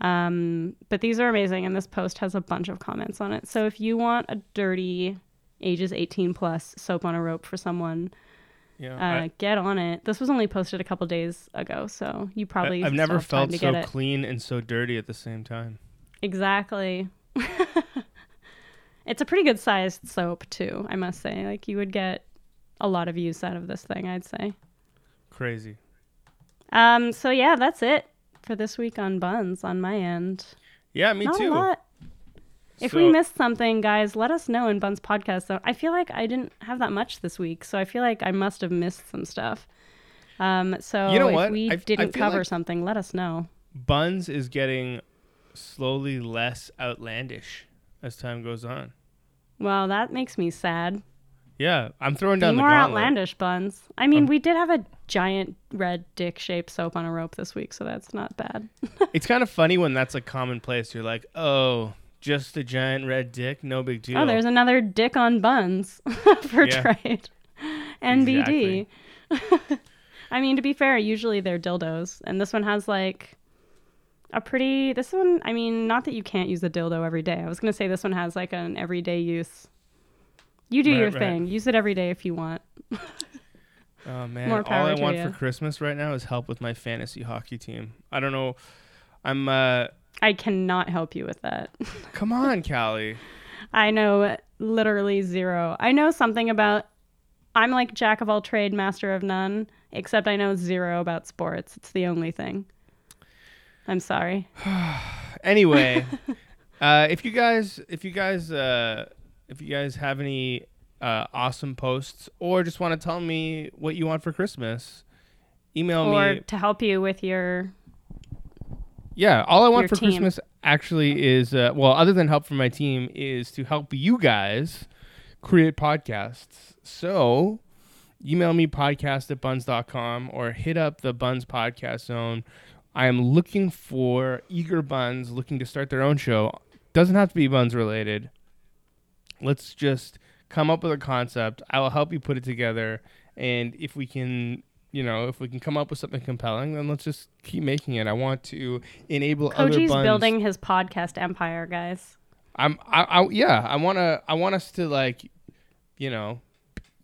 Um, but these are amazing, and this post has a bunch of comments on it. So if you want a dirty, ages 18 plus soap on a rope for someone, Yeah, uh, I- get on it. This was only posted a couple days ago, so you probably I, have never felt so clean and so dirty at the same time. Exactly. (laughs) it's a pretty good sized soap too, I must say. Like you would get a lot of use out of this thing, I'd say. Crazy. Um, so yeah, that's it for this week on Bunz on my end. Yeah, me Not too. If So- we missed something, guys, let us know in Bunz Podcast. So I feel like I didn't have that much this week, so I feel like I must have missed some stuff. Um, so You know if what? we I- I didn't feel cover like- something, let us know. Bunz is getting slowly less outlandish as time goes on. Well, that makes me sad. Yeah, I'm throwing Be down the more outlandish, Bunz. I mean, Um, we did have a giant red dick shaped soap on a rope this week, so that's not bad. (laughs) It's kind of funny when that's a commonplace. You're like, oh, Just a giant red dick, no big deal. Oh, there's another dick on Bunz (laughs) for trade. (laughs) NBD. I mean, to be fair, usually they're dildos, and this one has like a pretty. This one, I mean, not that you can't use a dildo every day. I was gonna say this one has like an everyday use. You do Right, your right. thing. Use it every day if you want. (laughs) Oh man, More all I to want you. for Christmas right now is help with my fantasy hockey team. I don't know. I'm uh I cannot help you with that. (laughs) come on, Callie. I know literally zero. I know something about. I'm like jack of all trade, master of none, except I know zero about sports. It's the only thing. I'm sorry. (sighs) Anyway, (laughs) uh if you guys if you guys uh if you guys have any uh awesome posts or just want to tell me what you want for Christmas, email or me. Or to help you with your Yeah, all I want for team. Christmas actually is uh well, other than help from my team is to help you guys create podcasts. So, email me podcast at bunz.com or hit up the Bunz Podcast Zone. I am looking for eager buns looking to start their own show. Doesn't have to be Bunz related. Let's just come up with a concept. I will help you put it together. And if we can, you know, if we can come up with something compelling, then let's just keep making it. I want to enable other buns. building his podcast empire, guys. I'm, I, I, yeah, I want to, I want us to like, you know,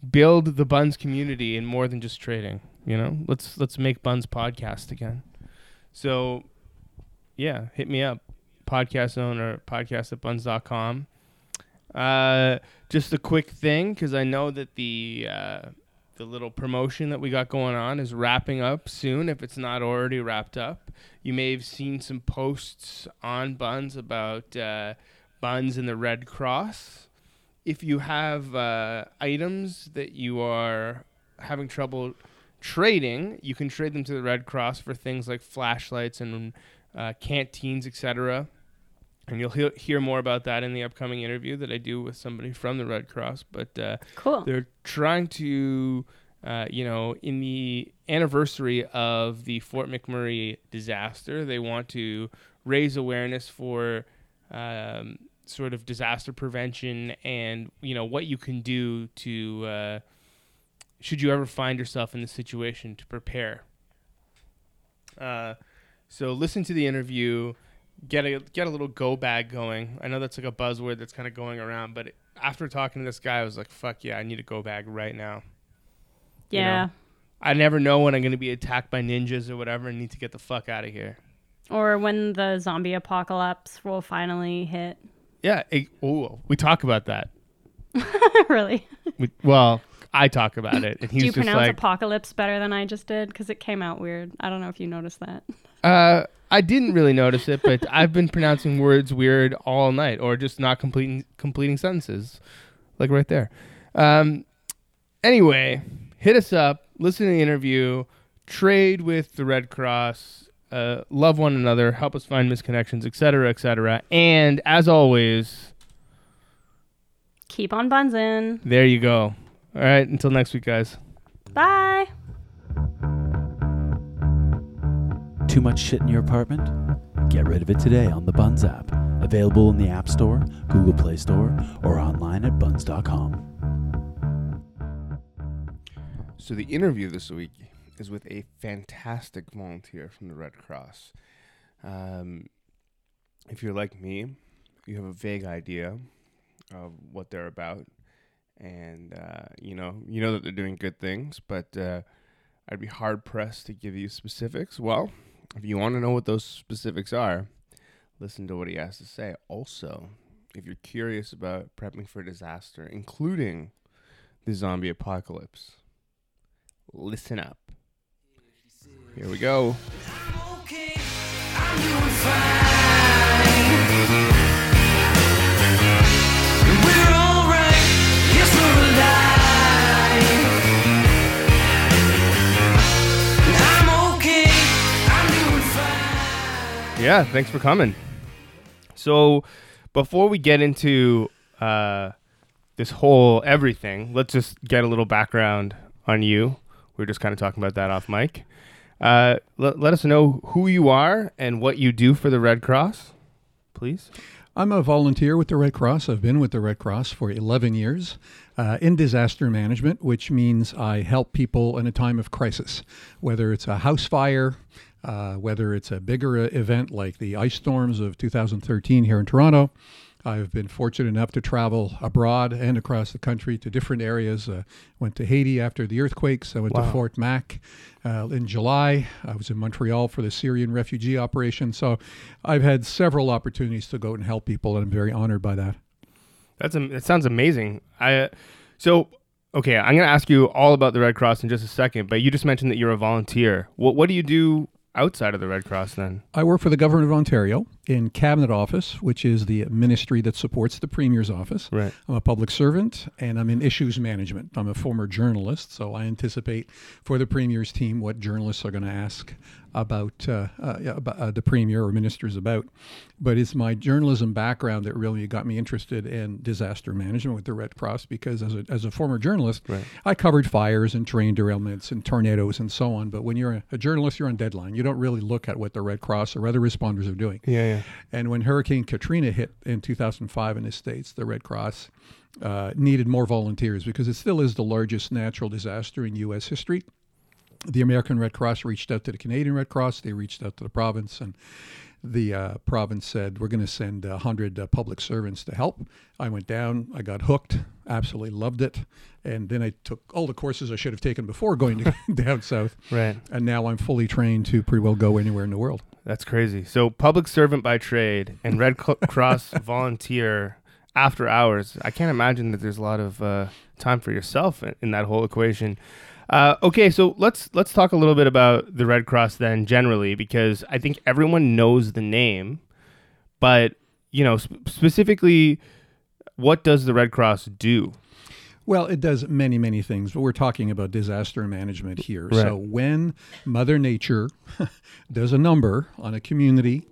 build the Bunz community and more than just trading. You know, let's let's make Bunz podcast again. So, yeah, hit me up, podcast owner, podcast at bunz.com. Uh, just a quick thing because I know that the uh, the little promotion that we got going on is wrapping up soon. If it's not already wrapped up, you may have seen some posts on Bunz about uh, Bunz and the Red Cross. If you have uh, items that you are having trouble trading, you can trade them to the Red Cross for things like flashlights and uh, canteens, etc. And you'll hear, hear more about that in the upcoming interview that I do with somebody from the Red Cross. But uh, Cool. they're trying to, uh, you know, in the anniversary of the Fort McMurray disaster, they want to raise awareness for um, sort of disaster prevention and, you know, what you can do to, uh, should you ever find yourself in the situation, to prepare. Uh, so listen to the interview. Get a get a little go bag going. I know that's like a buzzword that's kind of going around, but after talking to this guy, I was like, "Fuck yeah, I need a go bag right now." you know. yeah. I never know when I'm gonna be attacked by ninjas or whatever, and need to get the fuck out of here. Or when the zombie apocalypse will finally hit. Yeah. It, oh, we talk about that. (laughs) really? We, well, I talk about it, and he's Do you just pronounce like, apocalypse better than I just did? Because it came out weird. I don't know if you noticed that. Uh, I didn't really notice it, but (laughs) I've been pronouncing words weird all night, or just not completing completing sentences, like right there. Um, anyway, hit us up, listen to the interview, trade with the Red Cross, uh, love one another, help us find misconnections, etc., etc. And as always, Keep on bunsin'. there you go. All right, until next week, guys. Bye. Too much shit in your apartment? Get rid of it today on the Bunz app. Available in the App Store, Google Play Store, or online at bunz.com. So the interview this week is with a fantastic volunteer from the Red Cross. Um, if you're like me, you have a vague idea of what they're about, and uh, you know you know that they're doing good things, but uh, I'd be hard pressed to give you specifics. Well, if you want to know what those specifics are, listen to what he has to say. Also, if you're curious about prepping for a disaster, including the zombie apocalypse, listen up. Here we go. okay. I'm Yeah, thanks for coming. So, before we get into uh, this whole everything, let's just get a little background on you. We are just kind of talking about that off mic. Uh, let, let us know who you are and what you do for the Red Cross, please. I'm a volunteer with the Red Cross. I've been with the Red Cross for 11 years uh, in disaster management, which means I help people in a time of crisis, whether it's a house fire, uh, whether it's a bigger uh, event like the ice storms of 2013 here in Toronto. I've been fortunate enough to travel abroad and across the country to different areas. Uh, went to Haiti after the earthquakes. I went to Fort Mac uh, in July. I was in Montreal for the Syrian refugee operation. So I've had several opportunities to go out and help people, and I'm very honored by that. That's that sounds amazing. I so okay. I'm gonna ask you all about the Red Cross in just a second, but you just mentioned that you're a volunteer. What what do you do outside of the Red Cross then? I work for the Government of Ontario in Cabinet Office, which is the ministry that supports the Premier's office. Right. I'm a public servant and I'm in issues management. I'm a former journalist, so I anticipate for the Premier's team what journalists are going to ask about, uh, uh, about uh, the Premier or ministers about. But it's my journalism background that really got me interested in disaster management with the Red Cross because as a, as a former journalist, Right. I covered fires and train derailments and tornadoes and so on. But when you're a, a journalist, you're on deadline. You don't really look at what the Red Cross or other responders are doing. Yeah, yeah. And when Hurricane Katrina hit in 2005 in the States, the Red Cross uh, needed more volunteers because it still is the largest natural disaster in U.S. history. The American Red Cross reached out to the Canadian Red Cross, they reached out to the province, and the uh, province said, We're going to send 100 uh, public servants to help. I went down, I got hooked, absolutely loved it. And then I took all the courses I should have taken before going to (laughs) down south. Right. And now I'm fully trained to pretty well go anywhere in the world. That's crazy. So public servant by trade and Red (laughs) Cross volunteer after hours. I can't imagine that there's a lot of uh, time for yourself in, in that whole equation. Uh, okay, so let's let's talk a little bit about the Red Cross then generally because I think everyone knows the name, but you know sp- specifically, what does the Red Cross do? Well, it does many, many things, but we're talking about disaster management here. Right. So when Mother Nature (laughs) does a number on a community,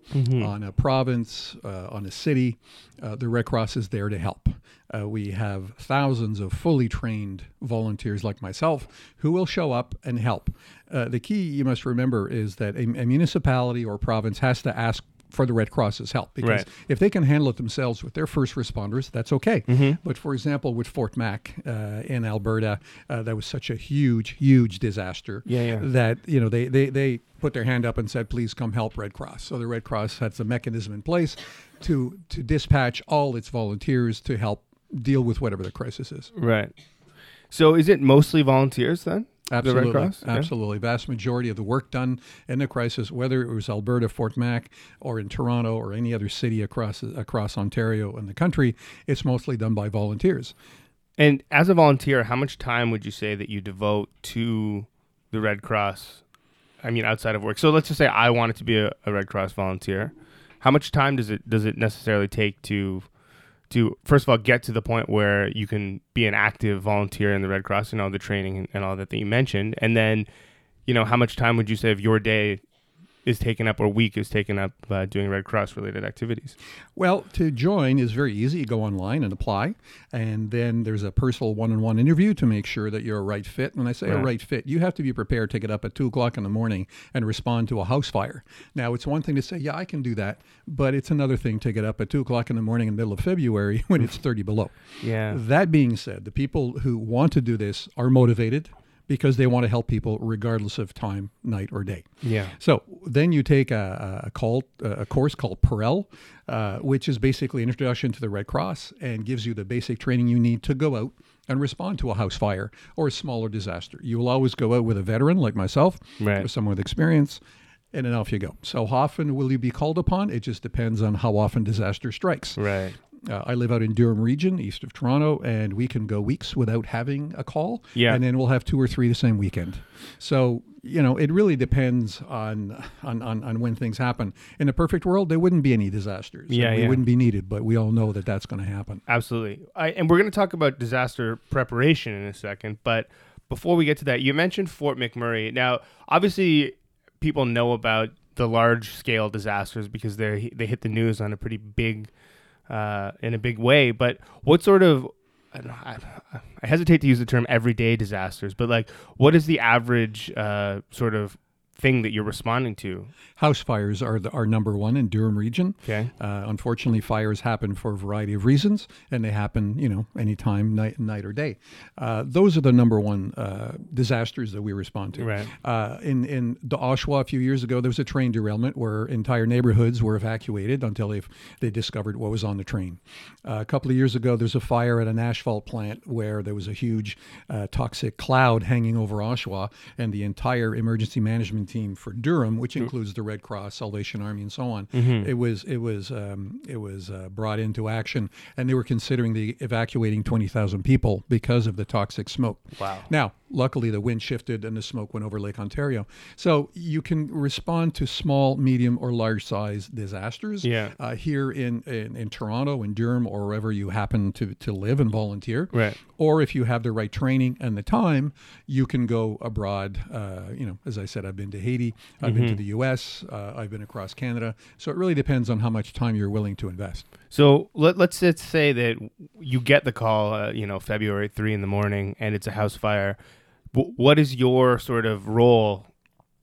on a province, uh, on a city, uh, the Red Cross is there to help. Uh, we have thousands of fully trained volunteers like myself who will show up and help. Uh, the key you must remember is that a, a municipality or province has to ask for the Red Cross's help because Right. if they can handle it themselves with their first responders, that's okay. Mm-hmm. But for example, with Fort Mac uh, in Alberta, uh, that was such a huge, huge disaster Yeah, yeah. that you know they, they they put their hand up and said, "Please come help Red Cross." So the Red Cross has a mechanism in place to to dispatch all its volunteers to help deal with whatever the crisis is. Right. So is it mostly volunteers then? Absolutely, Cross? Yeah. absolutely. Vast majority of the work done in the crisis, whether it was Alberta, Fort Mac, or in Toronto, or any other city across across Ontario and the country, it's mostly done by volunteers. And as a volunteer, how much time would you say that you devote to the Red Cross? I mean, outside of work. So let's just say I wanted to be a, a Red Cross volunteer. How much time does it does it necessarily take to to first of all get to the point where you can be an active volunteer in the Red Cross and all the training and, all that that you mentioned, and then you know how much time would you say of your day is taken up or week is taken up uh, doing Red Cross related activities? Well, to join is very easy. You go online and apply, and then there's a personal one-on-one interview to make sure that you're a right fit. When I say a Right. right fit, you have to be prepared to get up at two o'clock in the morning and respond to a house fire. Now, it's one thing to say, "Yeah, I can do that," but it's another thing to get up at two o'clock in the morning in the middle of February (laughs) when it's 30 below. Yeah. That being said, the people who want to do this are motivated because they want to help people regardless of time, night, or day. Yeah. So then you take a, a call, a course called Perel, uh, which is basically an introduction to the Red Cross and gives you the basic training you need to go out and respond to a house fire or a smaller disaster. You will always go out with a veteran like myself Right. or someone with experience. And then off you go. So how often will you be called upon? It just depends on how often disaster strikes. Right. Uh, I live out in Durham region, east of Toronto, and we can go weeks without having a call. Yeah. And then we'll have two or three the same weekend. So, you know, it really depends on on, on, on when things happen. In a perfect world, there wouldn't be any disasters. Yeah, We yeah. wouldn't be needed, but we all know that that's going to happen. Absolutely. I, and we're going to talk about disaster preparation in a second. But before we get to that, you mentioned Fort McMurray. Now, obviously, people know about the large scale disasters because they they hit the news on a pretty big, uh, in a big way. But what sort of I, know, I, I hesitate to use the term everyday disasters, but like, what is the average uh, sort of thing that you're responding to? House fires are the, are number one in Durham region. Okay. Uh, unfortunately, fires happen for a variety of reasons, and they happen, you know, anytime, night, night or day. Uh, those are the number one uh, disasters that we respond to. Right. Uh, in in the Oshawa a few years ago, there was a train derailment where entire neighborhoods were evacuated until they they discovered what was on the train. Uh, a couple of years ago, there's a fire at an asphalt plant where there was a huge uh, toxic cloud hanging over Oshawa, and the entire emergency management team for Durham, which includes the Red Cross, Salvation Army, and so on, it was it was um, it was uh, brought into action, and they were considering the evacuating 20,000 people because of the toxic smoke. Wow. Now, luckily, the wind shifted and the smoke went over Lake Ontario. So you can respond to small, medium, or large size disasters. Yeah. Uh, here in, in in Toronto, in Durham, or wherever you happen to to live and volunteer. Right. Or if you have the right training and the time, you can go abroad. Uh, you know, as I said, I've been to Haiti, I've been to the U.S., uh, I've been across Canada. So it really depends on how much time you're willing to invest. So let, let's just say that you get the call, uh, you know, February three in the morning, and it's a house fire. W- what is your sort of role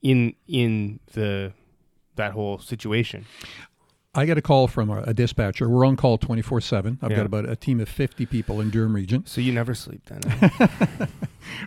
in in the that whole situation? I get a call from a, a dispatcher. We're on call 24 7. I've Yeah. got about a team of 50 people in Durham region. So you never sleep then? (laughs)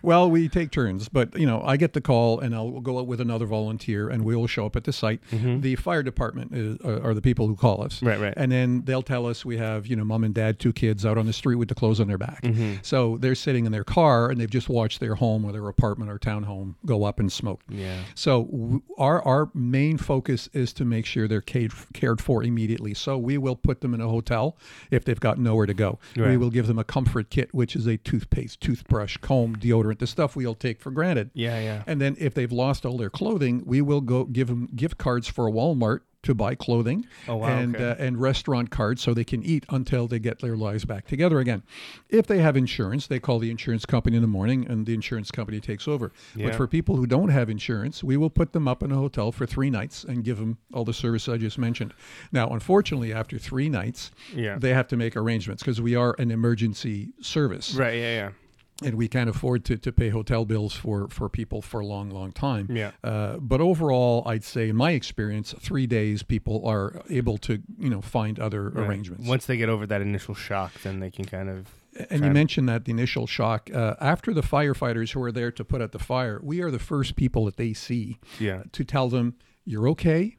Well, we take turns, but you know, I get the call and I'll go out with another volunteer and we'll show up at the site. The fire department is, are, are the people who call us. Mm-hmm. Right, right. And then they'll tell us we have, you know, mom and dad, two kids out on the street with the clothes on their back. Mm-hmm. So they're sitting in their car and they've just watched their home or their apartment or townhome go up in smoke. yeah. So w- our our main focus is to make sure they're cared, cared for immediately. So we will put them in a hotel if they've got nowhere to go. We will give them a comfort kit, which is a toothpaste, toothbrush, comb, deodorant, the stuff we all take for granted. Yeah, yeah. And then if they've lost all their clothing, we will go give them gift cards for Walmart to buy clothing Oh, wow, and okay. uh, and restaurant cards so they can eat until they get their lives back together again. If they have insurance, they call the insurance company in the morning and the insurance company takes over. Yeah. But for people who don't have insurance, we will put them up in a hotel for 3 nights and give them all the service I just mentioned. Now, unfortunately, after 3 nights, Yeah. they have to make arrangements because we are an emergency service Right. Yeah. Yeah. And we can't afford to, to pay hotel bills for, for people for a long, long time. Yeah. Uh, but overall, I'd say, in my experience, three days people are able to, you know, find other Right. arrangements. Once they get over that initial shock, then they can kind of. and you mentioned that the initial shock. Uh, after the firefighters who are there to put out the fire, we are the first people that they see Yeah. to tell them, "You're okay.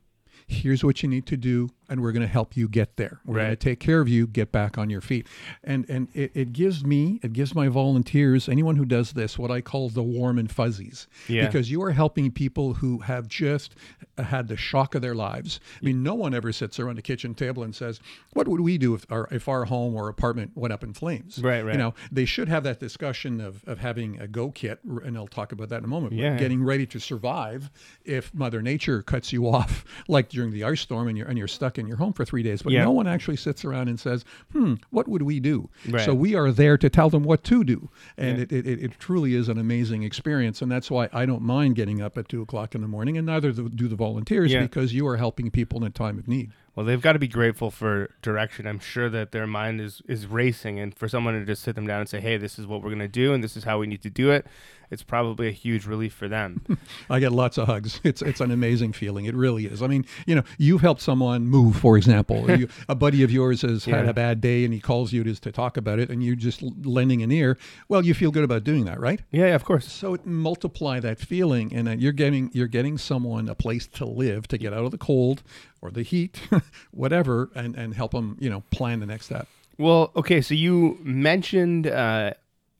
Here's what you need to do, and we're going to help you get there. We're going to take care of you, get back on your feet." And and it, it gives me, it gives my volunteers, anyone who does this, what I call the warm and fuzzies, Yeah. because you are helping people who have just uh, had the shock of their lives. I mean, no one ever sits around a kitchen table and says, "What would we do if our if our home or apartment went up in flames?" Right, right. You know, they should have that discussion of, of having a go kit, and I'll talk about that in a moment. but Yeah. Getting ready to survive if Mother Nature cuts you (laughs) off, like during the ice storm, and you're and you're stuck in your home for three days. But Yeah. no one actually sits around and says, "Hmm, what would we do?" Right. So we are there to tell them what to do, and Yeah. it, it, it, truly is an amazing experience, and that's why I don't mind getting up at two o'clock in the morning, and neither do do the volunteers Yeah. because you are helping people in a time of need. Well, they've got to be grateful for direction. I'm sure that their mind is is racing, and for someone to just sit them down and say, "Hey, this is what we're going to do, and this is how we need to do it," it's probably a huge relief for them. (laughs) I get lots of hugs. It's it's an amazing feeling. It really is. I mean, you know, you've helped someone move, for example. (laughs) You, a buddy of yours has had a bad day and he calls you to, to talk about it, and you're just lending an ear. Well, you feel good about doing that, right? yeah, yeah, of course. So it multiply that feeling, and you're getting you're getting someone a place to live, to get out of the cold or the heat, (laughs) whatever, and and help them, you know, plan the next step. Well, okay, so you mentioned uh,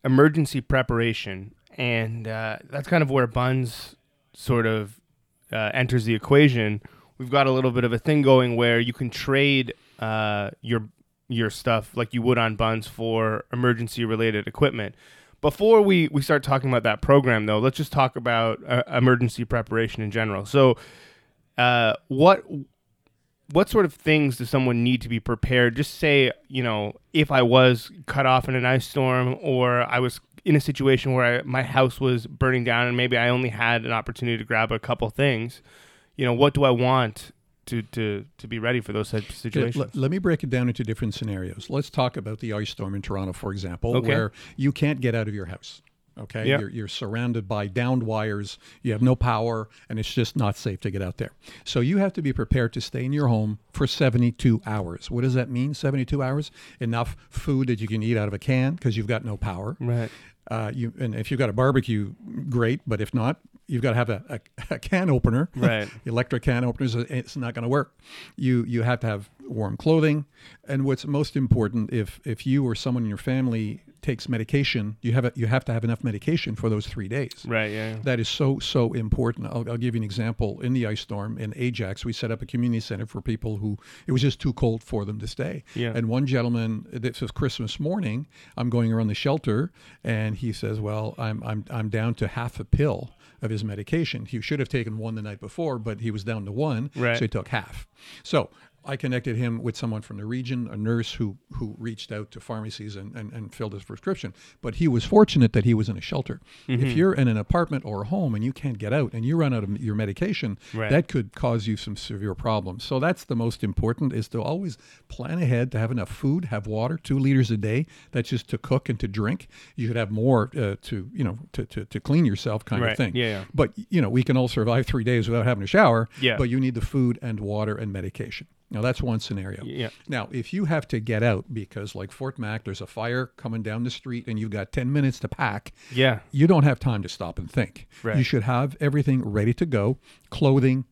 emergency preparation, and uh, that's kind of where Bunz sort of uh, enters the equation. We've got a little bit of a thing going where you can trade uh, your your stuff like you would on Bunz for emergency related equipment. Before we, we start talking about that program, though, let's just talk about uh, emergency preparation in general. So, uh, what what sort of things does someone need to be prepared? Just say, you know, if I was cut off in an ice storm or I was in a situation where I, my house was burning down and maybe I only had an opportunity to grab a couple things, you know, what do I want to to to be ready for those types of situations? Let, let me break it down into different scenarios. Let's talk about the ice storm in Toronto, for example, Okay. where you can't get out of your house. Okay, Yep. you're, you're surrounded by downed wires. You have no power, and it's just not safe to get out there. So you have to be prepared to stay in your home for 72 hours. What does that mean? 72 hours? Enough food that you can eat out of a can because you've got no power. Right. Uh, you and if you've got a barbecue, great. But if not, you've got to have a, a, a can opener. Right. (laughs) Electric can openers. uh, It's not going to work. You you have to have warm clothing, and what's most important, if if you or someone in your family takes medication, you have a, you have to have enough medication for those three days. Right. Yeah. That is so so important. I'll, I'll give you an example. In the ice storm in Ajax, we set up a community center for people who it was just too cold for them to stay. Yeah. And one gentleman, this was Christmas morning. I'm going around the shelter, and he says, "Well, I'm I'm I'm down to half a pill." Of his medication, he should have taken one the night before, but he was down to one, Right. so he took half. So I connected him with someone from the region, a nurse who who reached out to pharmacies and, and, and filled his prescription. But he was fortunate that he was in a shelter. Mm-hmm. If you're in an apartment or a home and you can't get out and you run out of your medication, Right. that could cause you some severe problems. So that's the most important is to always plan ahead to have enough food, have water, two liters a day. That's just to cook and to drink. You should have more uh, to you know to, to, to clean yourself kind Right. of thing. Yeah, yeah. But you know we can all survive three days without having a shower. Yeah. But you need the food and water and medication. Now that's one scenario. Yeah. Now, if you have to get out because, like Fort Mac, there's a fire coming down the street and you've got 10 minutes to pack, Yeah. you don't have time to stop and think. Right. You should have everything ready to go clothing,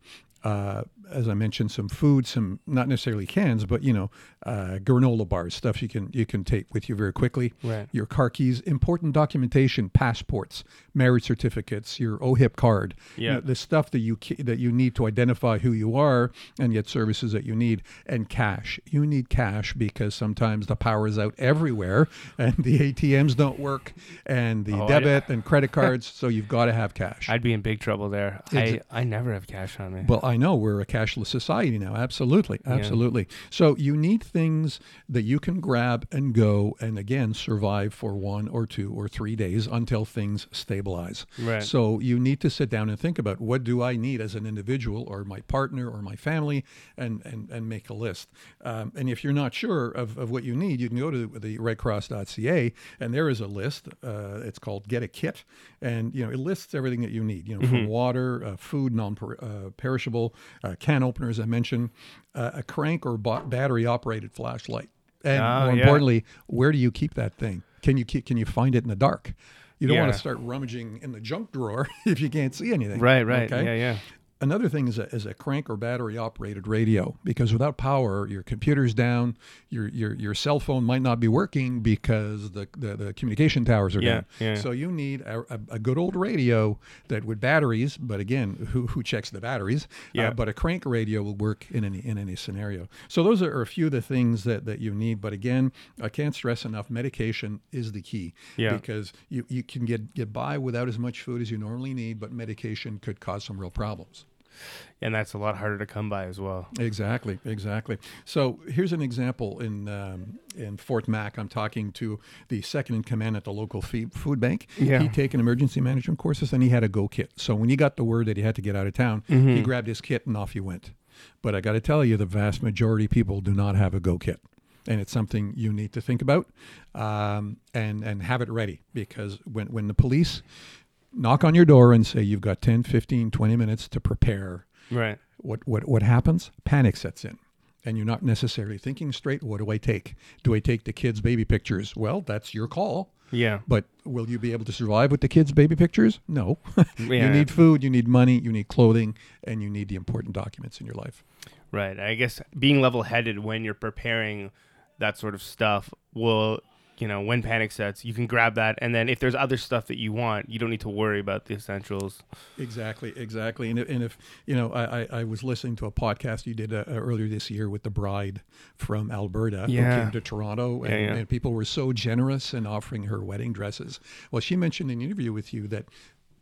uh, as I mentioned, some food, some not necessarily cans, but you know, uh, granola bars, stuff you can you can take with you very quickly. Right. Your car keys, important documentation, passports, marriage certificates, your OHIP card. you Yeah. know, the stuff that you that you need to identify who you are and get services that you need, and cash. You need cash because sometimes the power is out everywhere, (laughs) and the ATMs don't work, and the Oh, debit and credit (laughs) cards. so you've got to have cash. I'd be in big trouble there. I, I never have cash on me. Well, I know we're a cashless society now. Absolutely. Absolutely. So you need things that you can grab and go and again survive for one or two or three days until things stabilize. Right. So you need to sit down and think about what do I need as an individual or my partner or my family and, and, and make a list. Um, and if you're not sure of, of what you need, you can go to the redcross.ca and there is a list. Uh, it's called Get a Kit. And, you know, it lists everything that you need, you know, from water, uh, food, non-perishable, uh, can openers, I mentioned, uh, a crank or ba- battery operated flashlight. And Oh, more yeah. importantly, where do you keep that thing? Can you keep, can you find it in the dark? You don't want to start rummaging in the junk drawer (laughs) if you can't see anything. right. Right. Okay? Yeah. Yeah. Another thing is a, is a crank or battery operated radio because without power, your computer's down, your your, your cell phone might not be working because the, the, the communication towers are Yeah, down. yeah. So you need a, a, good old radio that with batteries, but again, who, who checks the batteries? Yeah. Uh, but a crank radio will work in any in any scenario. So those are a few of the things that, that you need. But again, I can't stress enough, medication is the key. Yeah. Because you, you can get, get by without as much food as you normally need, but medication could cause some real problems. And that's a lot harder to come by as well. Exactly, exactly. So here's an example in um, in Fort Mac. I'm talking to the second in command at the local fee- food bank. Yeah. He'd taken emergency management courses and he had a go kit. So when he got the word that he had to get out of town, he grabbed his kit and off he went. But I got to tell you, the vast majority of people do not have a go kit. And it's something you need to think about um, and, and have it ready because when, when the police knock on your door and say you've got 10, 15, 20 minutes to prepare, Right. what what what happens? Panic sets in. And you're not necessarily thinking straight. What do I take? Do I take the kids' baby pictures? Well, that's your call. Yeah. But will you be able to survive with the kids' baby pictures? No. (laughs) you Yeah. need food, you need money, you need clothing, and you need the important documents in your life. Right. I guess being level headed when you're preparing that sort of stuff will, you know, when panic sets, you can grab that. And then if there's other stuff that you want, you don't need to worry about the essentials. Exactly, exactly. And if, and if you know, I, I, I was listening to a podcast you did uh, earlier this year with the bride from Alberta Yeah. who came to Toronto, and, Yeah, yeah. and people were so generous in offering her wedding dresses. Well, she mentioned in an interview with you that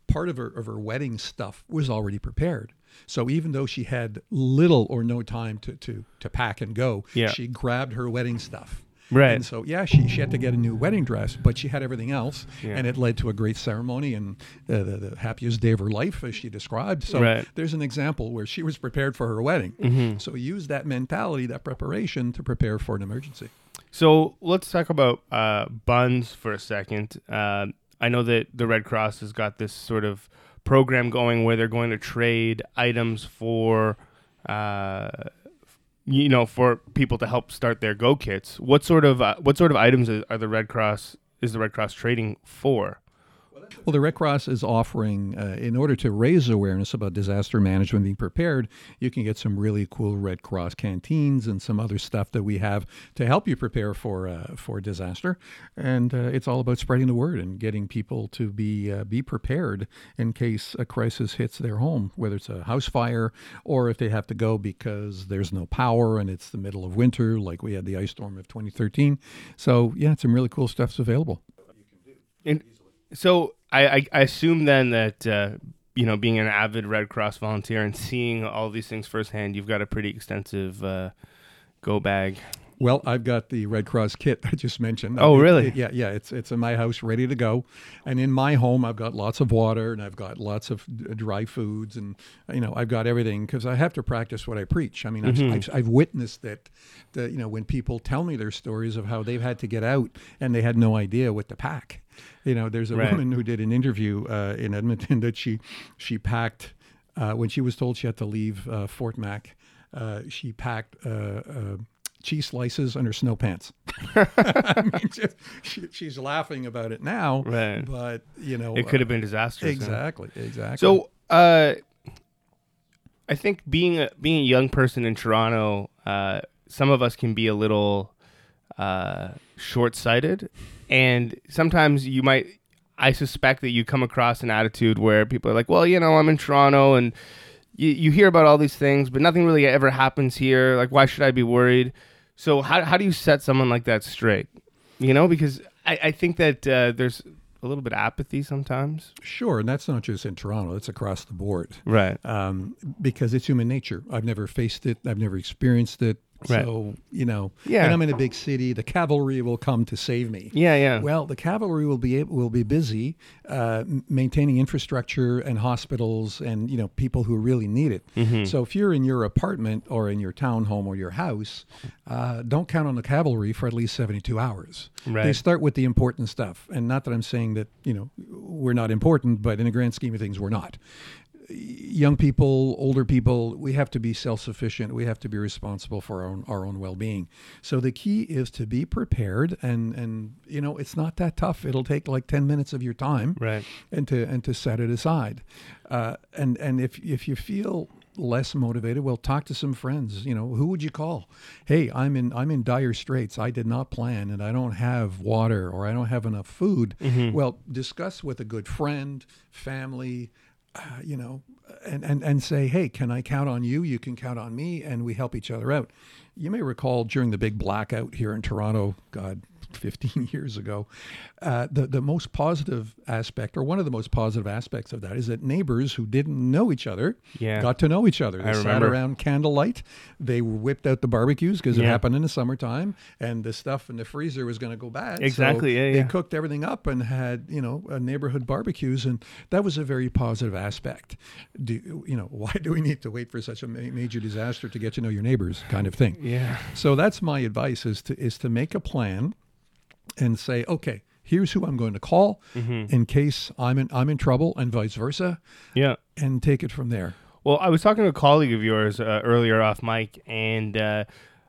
part of her of her wedding stuff was already prepared. So even though she had little or no time to to, to pack and go, Yeah. she grabbed her wedding stuff. Right. And so, yeah, she, she had to get a new wedding dress, but she had everything else. Yeah. And it led to a great ceremony and uh, the, the happiest day of her life, as she described. So, Right. there's an example where she was prepared for her wedding. Mm-hmm. So, use that mentality, that preparation to prepare for an emergency. So let's talk about uh, Bunz for a second. Uh, I know that the Red Cross has got this sort of program going where they're going to trade items for, uh, you know, for people to help start their go kits. What sort of uh, what sort of items are are the Red Cross is the Red Cross trading for? Well, the Red Cross is offering, uh, in order to raise awareness about disaster management, being prepared, you can get some really cool Red Cross canteens and some other stuff that we have to help you prepare for uh, for disaster. And uh, it's all about spreading the word and getting people to be uh, be prepared in case a crisis hits their home, whether it's a house fire or if they have to go because there's no power and it's the middle of winter, like we had the ice storm of 2013. So yeah, some really cool stuff's available. So I, I, I assume then that uh, you know being an avid Red Cross volunteer and seeing all these things firsthand, you've got a pretty extensive uh, go bag. Well, I've got the Red Cross kit I just mentioned. Oh, really? it- yeah, yeah. It's it's in my house, ready to go. And in my home, I've got lots of water and I've got lots of dry foods, and you know, I've got everything because I have to practice what I preach. I mean, I've, I've, I've witnessed that. The you know when people tell me their stories of how they've had to get out and they had no idea what to pack. You know, there's a Right. woman who did an interview uh, in Edmonton (laughs) that she she packed uh, when she was told she had to leave uh, Fort Mac. Uh, she packed. Uh, uh, cheese slices under snow pants. (laughs) I mean, (laughs) just, she, she's laughing about it now, Right. but you know, It could have been disastrous. huh? exactly, exactly. So, uh, I think being a being a young person in Toronto, uh, some of us can be a little uh, short sighted, and sometimes you might. I suspect that you come across an attitude where people are like, "Well, you know, I'm in Toronto, and you, you hear about all these things, but nothing really ever happens here. Like, why should I be worried?" So, how how do you set someone like that straight? You know, because I, I think that uh, there's a little bit of apathy sometimes. sure, and that's not just in Toronto; it's across the board. Right. Um, because it's human nature. I've never faced it. I've never experienced it. Right. So you know, Yeah. and I'm in a big city. The cavalry will come to save me. Yeah, yeah. Well, the cavalry will be able, will be busy uh, maintaining infrastructure and hospitals and you know people who really need it. Mm-hmm. So if you're in your apartment or in your townhome or your house, uh, don't count on the cavalry for at least 72 hours. They start with the important stuff, and not that I'm saying that you know we're not important, but in the grand scheme of things, we're not young people, older people, we have to be self-sufficient. We have to be responsible for our own our own well-being. So the key is to be prepared, and and you know it's not that tough. It'll take like ten minutes of your time, Right. and to and to set it aside. Uh, and and if if you feel less motivated, well, talk to some friends. You know, who would you call? Hey, I'm in I'm in dire straits. I did not plan, and I don't have water or I don't have enough food. Well, discuss with a good friend, family. You know, and, and, and say, hey, can I count on you? You can count on me, and we help each other out. You may recall during the big blackout here in Toronto, God, 15 (laughs) years ago, uh, the, the most positive aspect, or one of the most positive aspects of that, is that neighbors who didn't know each other Yeah. got to know each other. They I sat remember. around candlelight. They whipped out the barbecues because it happened in the summertime, and the stuff in the freezer was going to go bad. So Exactly, yeah, they yeah. cooked everything up and had you know uh, neighborhood barbecues, and that was a very positive aspect. Do you know (laughs) why do we need to wait for such a ma- major disaster to get to know your neighbors, kind of thing? Yeah. So that's my advice: is to is to make a plan and say, okay, here's who I'm going to call Mm-hmm. in case I'm in I'm in trouble, and vice versa, Yeah. and take it from there. Well, I was talking to a colleague of yours uh, earlier off mic, and uh,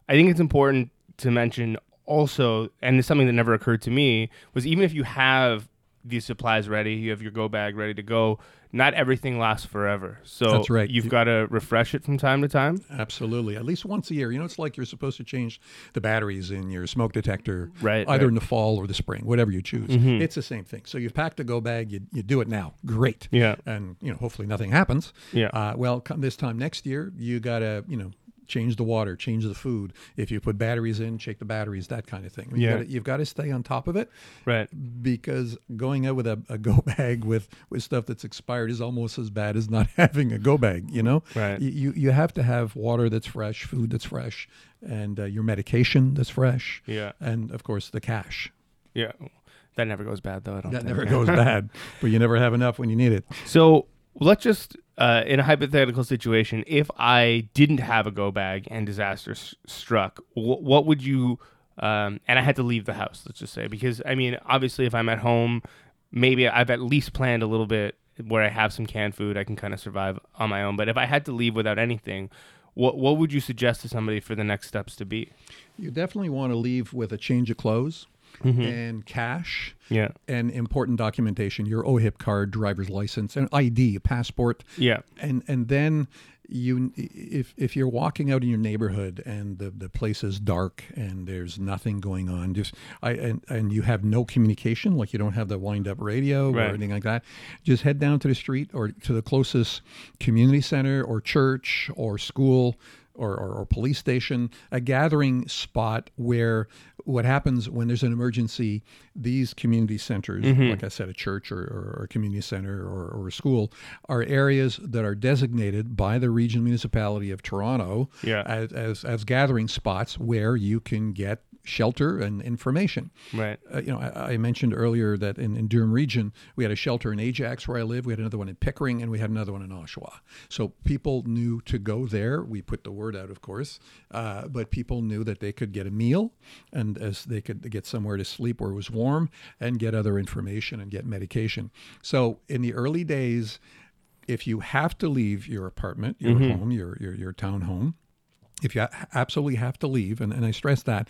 I think it's important to mention also, and it's something that never occurred to me, was even if you have these supplies ready, you have your go bag ready to go, not everything lasts forever. So That's right. you've got to refresh it from time to time. Absolutely. At least once a year. You know, it's like you're supposed to change the batteries in your smoke detector, Right, either right. Mm-hmm. in the fall or the spring, whatever you choose. It's the same thing. So you've packed a go bag, you, you do it now. Great. Yeah. And, you know, hopefully nothing happens. Yeah. Uh, well, come this time next year, you got to, you know, change the water, change the food. If you put batteries in, check the batteries, that kind of thing. You Yeah. gotta, you've got to stay on top of it Right. because going out with a, a go bag with, with stuff that's expired is almost as bad as not (laughs) having a go bag, you know? Right. You, you have to have water that's fresh, food that's fresh, and uh, your medication that's fresh, Yeah. and of course the cash. Yeah. That never goes bad, though. I don't That think. never (laughs) goes bad, but you never have enough when you need it. So let's just, uh, in a hypothetical situation, if I didn't have a go bag and disaster s- struck, wh- what would you, um, and I had to leave the house, let's just say, because I mean, obviously, if I'm at home, maybe I've at least planned a little bit where I have some canned food. I can kind of survive on my own. But if I had to leave without anything, what what would you suggest to somebody for the next steps to be? You definitely want to leave with a change of clothes Mm-hmm. and cash Yeah. and important documentation, your OHIP card, driver's license, and ID, passport. Yeah. And and then you if if you're walking out in your neighborhood and the, the place is dark and there's nothing going on, just I and, and you have no communication, like you don't have the wind up radio Right. or anything like that, just head down to the street or to the closest community center or church or school or, or, or police station, a gathering spot where what happens when there's an emergency, these community centers, mm-hmm. like I said, a church or, or, a community center or, or a school, are areas that are designated by the regional municipality of Toronto Yeah. as, as, as gathering spots where you can get shelter and information. Right. Uh, you know, I, I mentioned earlier that in, in Durham Region, we had a shelter in Ajax where I live. We had another one in Pickering, and we had another one in Oshawa. So people knew to go there. We put the word out, of course, uh, but people knew that they could get a meal, and as they could get somewhere to sleep where it was warm, and get other information and get medication. So in the early days, if you have to leave your apartment, your home, your your your town home, if you absolutely have to leave, and, and I stress that,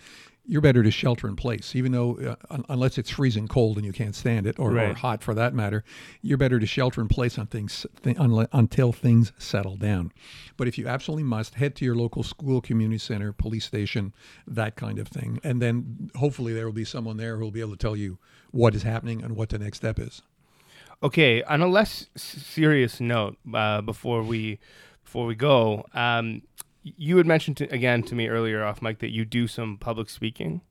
you're better to shelter in place, even though, uh, un- unless it's freezing cold and you can't stand it, or, or hot for that matter, you're better to shelter in place on things th- unle- until things settle down. But if you absolutely must, head to your local school, community center, police station, that kind of thing, and then hopefully there will be someone there who will be able to tell you what is happening and what the next step is. Okay, on a less s- serious note, uh, before we before we go, um, you had mentioned to, again to me earlier off mic that you do some public speaking.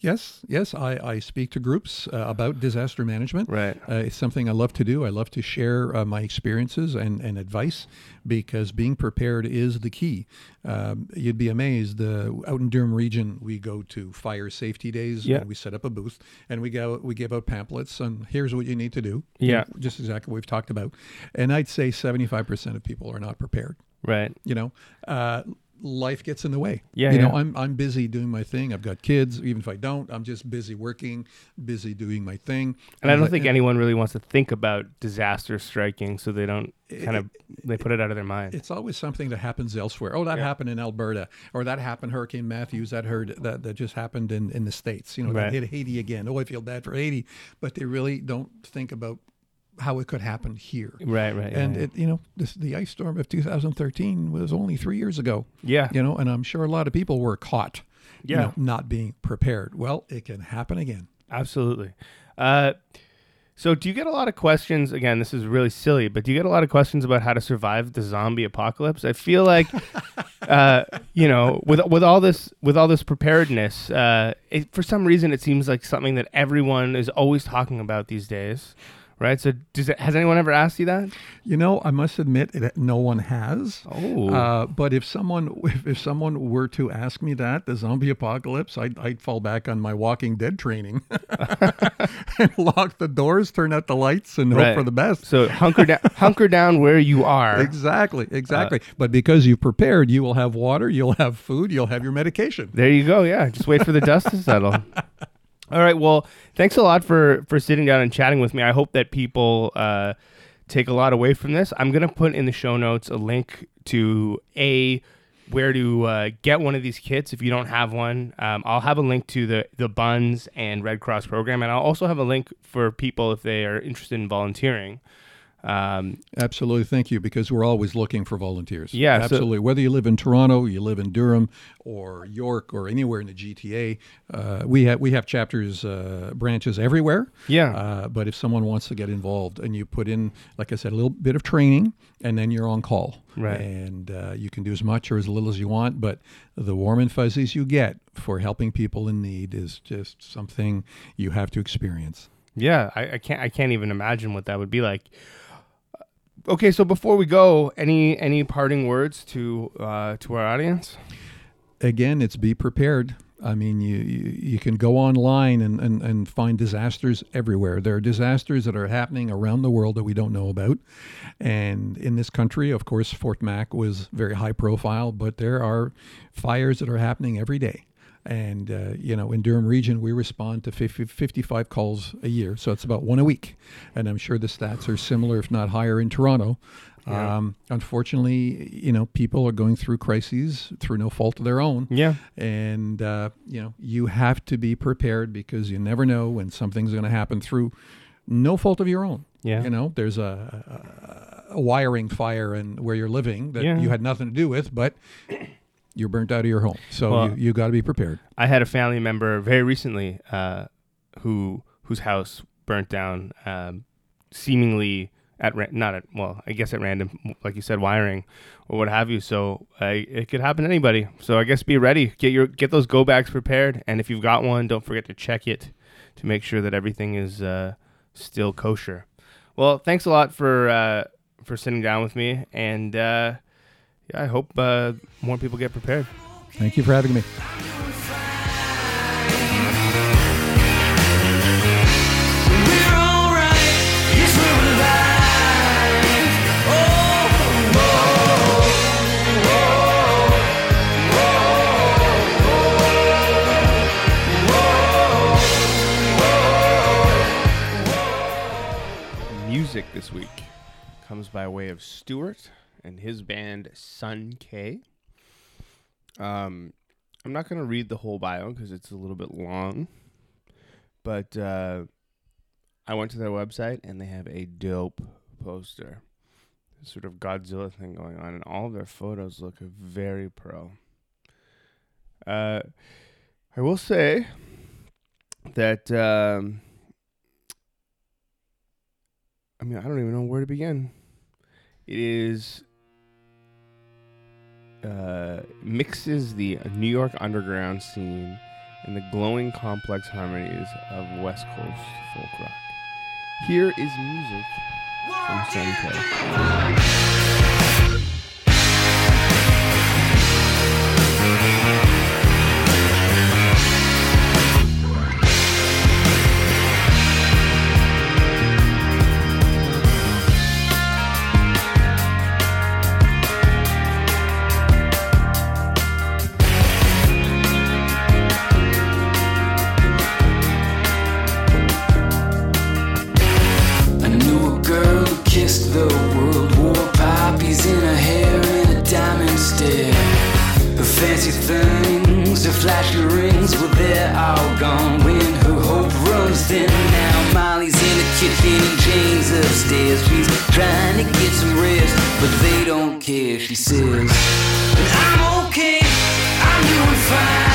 Yes, yes, I, I speak to groups uh, about disaster management. Right. Uh, it's something I love to do. I love to share uh, my experiences and, and advice because being prepared is the key. Um, you'd be amazed. Uh, out in Durham region, we go to fire safety days. Yeah. And we set up a booth and we go we give out pamphlets and here's what you need to do. Yeah. Just exactly what we've talked about. And I'd say 75% of people are not prepared. Right. You know, uh, life gets in the way. Yeah, You know, yeah. I'm I'm busy doing my thing. I've got kids. Even if I don't, I'm just busy working, busy doing my thing. And I don't think anyone really wants to think about disaster striking, so they don't kind of they put it out of their mind. it's always something that happens elsewhere. Oh, that Yeah. happened in Alberta, or that happened Hurricane Matthews. That heard that that just happened in in the states. You know, Right. that hit Haiti again. Oh, I feel bad for Haiti, but they really don't think about how it could happen here. Right. Right. And yeah, it, you know, this, the ice storm of 2013 was only three years ago. yeah. You know, and I'm sure a lot of people were caught. you Yeah. know, not being prepared. Well, it can happen again. Absolutely. Uh, so, do you get a lot of questions? Again, this is really silly, but do you get a lot of questions about how to survive the zombie apocalypse? I feel like, (laughs) uh, you know, with with all this with all this preparedness, uh, it, for some reason, it seems like something that everyone is always talking about these days, right? So, does it, has anyone ever asked you that? You know, I must admit that no one has. Oh, Uh, but if someone (laughs) if, if someone were to ask me that, the zombie apocalypse, I'd, I'd fall back on my Walking Dead training (laughs) and lock the doors, turn out the lights, and Right. hope for the best. so hunker down, (laughs) hunker down where you are. Exactly, Uh, exactly. but because you've prepared, you will have water, you'll have food, you'll have your medication. There you go. Yeah, just wait for the dust to settle. All right. Well, thanks a lot for for sitting down and chatting with me. I hope that people uh, take a lot away from this. I'm gonna put in the show notes a link to a where to uh, get one of these kits if you don't have one. Um, I'll have a link to the the Bunz and Red Cross program, and I'll also have a link for people if they are interested in volunteering. Um, Absolutely, thank you, because we're always looking for volunteers. Yeah, so- absolutely. Whether you live in Toronto, you live in Durham, or York, or anywhere in the GTA, uh, we have we have chapters uh, branches everywhere. Yeah. Uh, but if someone wants to get involved, and you put in, like I said, a little bit of training, and then you're on call. Right. And uh, you can do as much or as little as you want, but the warm and fuzzies you get for helping people in need is just something you have to experience. Yeah, I, I can't I can't even imagine what that would be like. Okay, so before we go, any any parting words to uh, to our audience? again, it's be prepared. I mean, you, you, you can go online and, and, and find disasters everywhere. There are disasters that are happening around the world that we don't know about. And in this country, of course, Fort Mac was very high profile, but there are fires that are happening every day. And, uh, you know, in Durham region, we respond to 50, 55 calls a year. So it's about one a week. And I'm sure the stats are similar, if not higher, in Toronto. Yeah. Um, unfortunately, you know, people are going through crises through no fault of their own. Yeah. And, uh, you know, you have to be prepared because you never know when something's going to happen through no fault of your own. Yeah. You know, there's a, a, a wiring fire and where you're living that Yeah. you had nothing to do with, but you're burnt out of your home. So Well- you, you got to be prepared. I had a family member very recently uh, who whose house burnt down, um, seemingly at ra- not at well, I guess at random, like you said, wiring or what have you. So uh, it could happen to anybody. So I guess be ready. Get your get those go bags prepared, and if you've got one, don't forget to check it to make sure that everything is uh, still kosher. Well, thanks a lot for uh, for sitting down with me, and uh, yeah, I hope uh, more people get prepared. Thank you for having me. We're alright, yes we're alive. Music this week comes by way of Stewart and his band Sun K. Um, I'm not going to read the whole bio because it's a little bit long, but uh, I went to their website and they have a dope poster, sort of Godzilla thing going on, and all their photos look very pro. Uh, I will say that. Um, I mean, I don't even know where to begin. It is uh, mixes the New York underground scene and the glowing complex harmonies of West Coast folk rock. Here is music from Sunday. Flashy rings, well they're all gone when her hope runs thin. Now Molly's in the kitchen and Jane's upstairs. She's trying to get some rest, but they don't care. She says, I'm okay, I'm doing fine.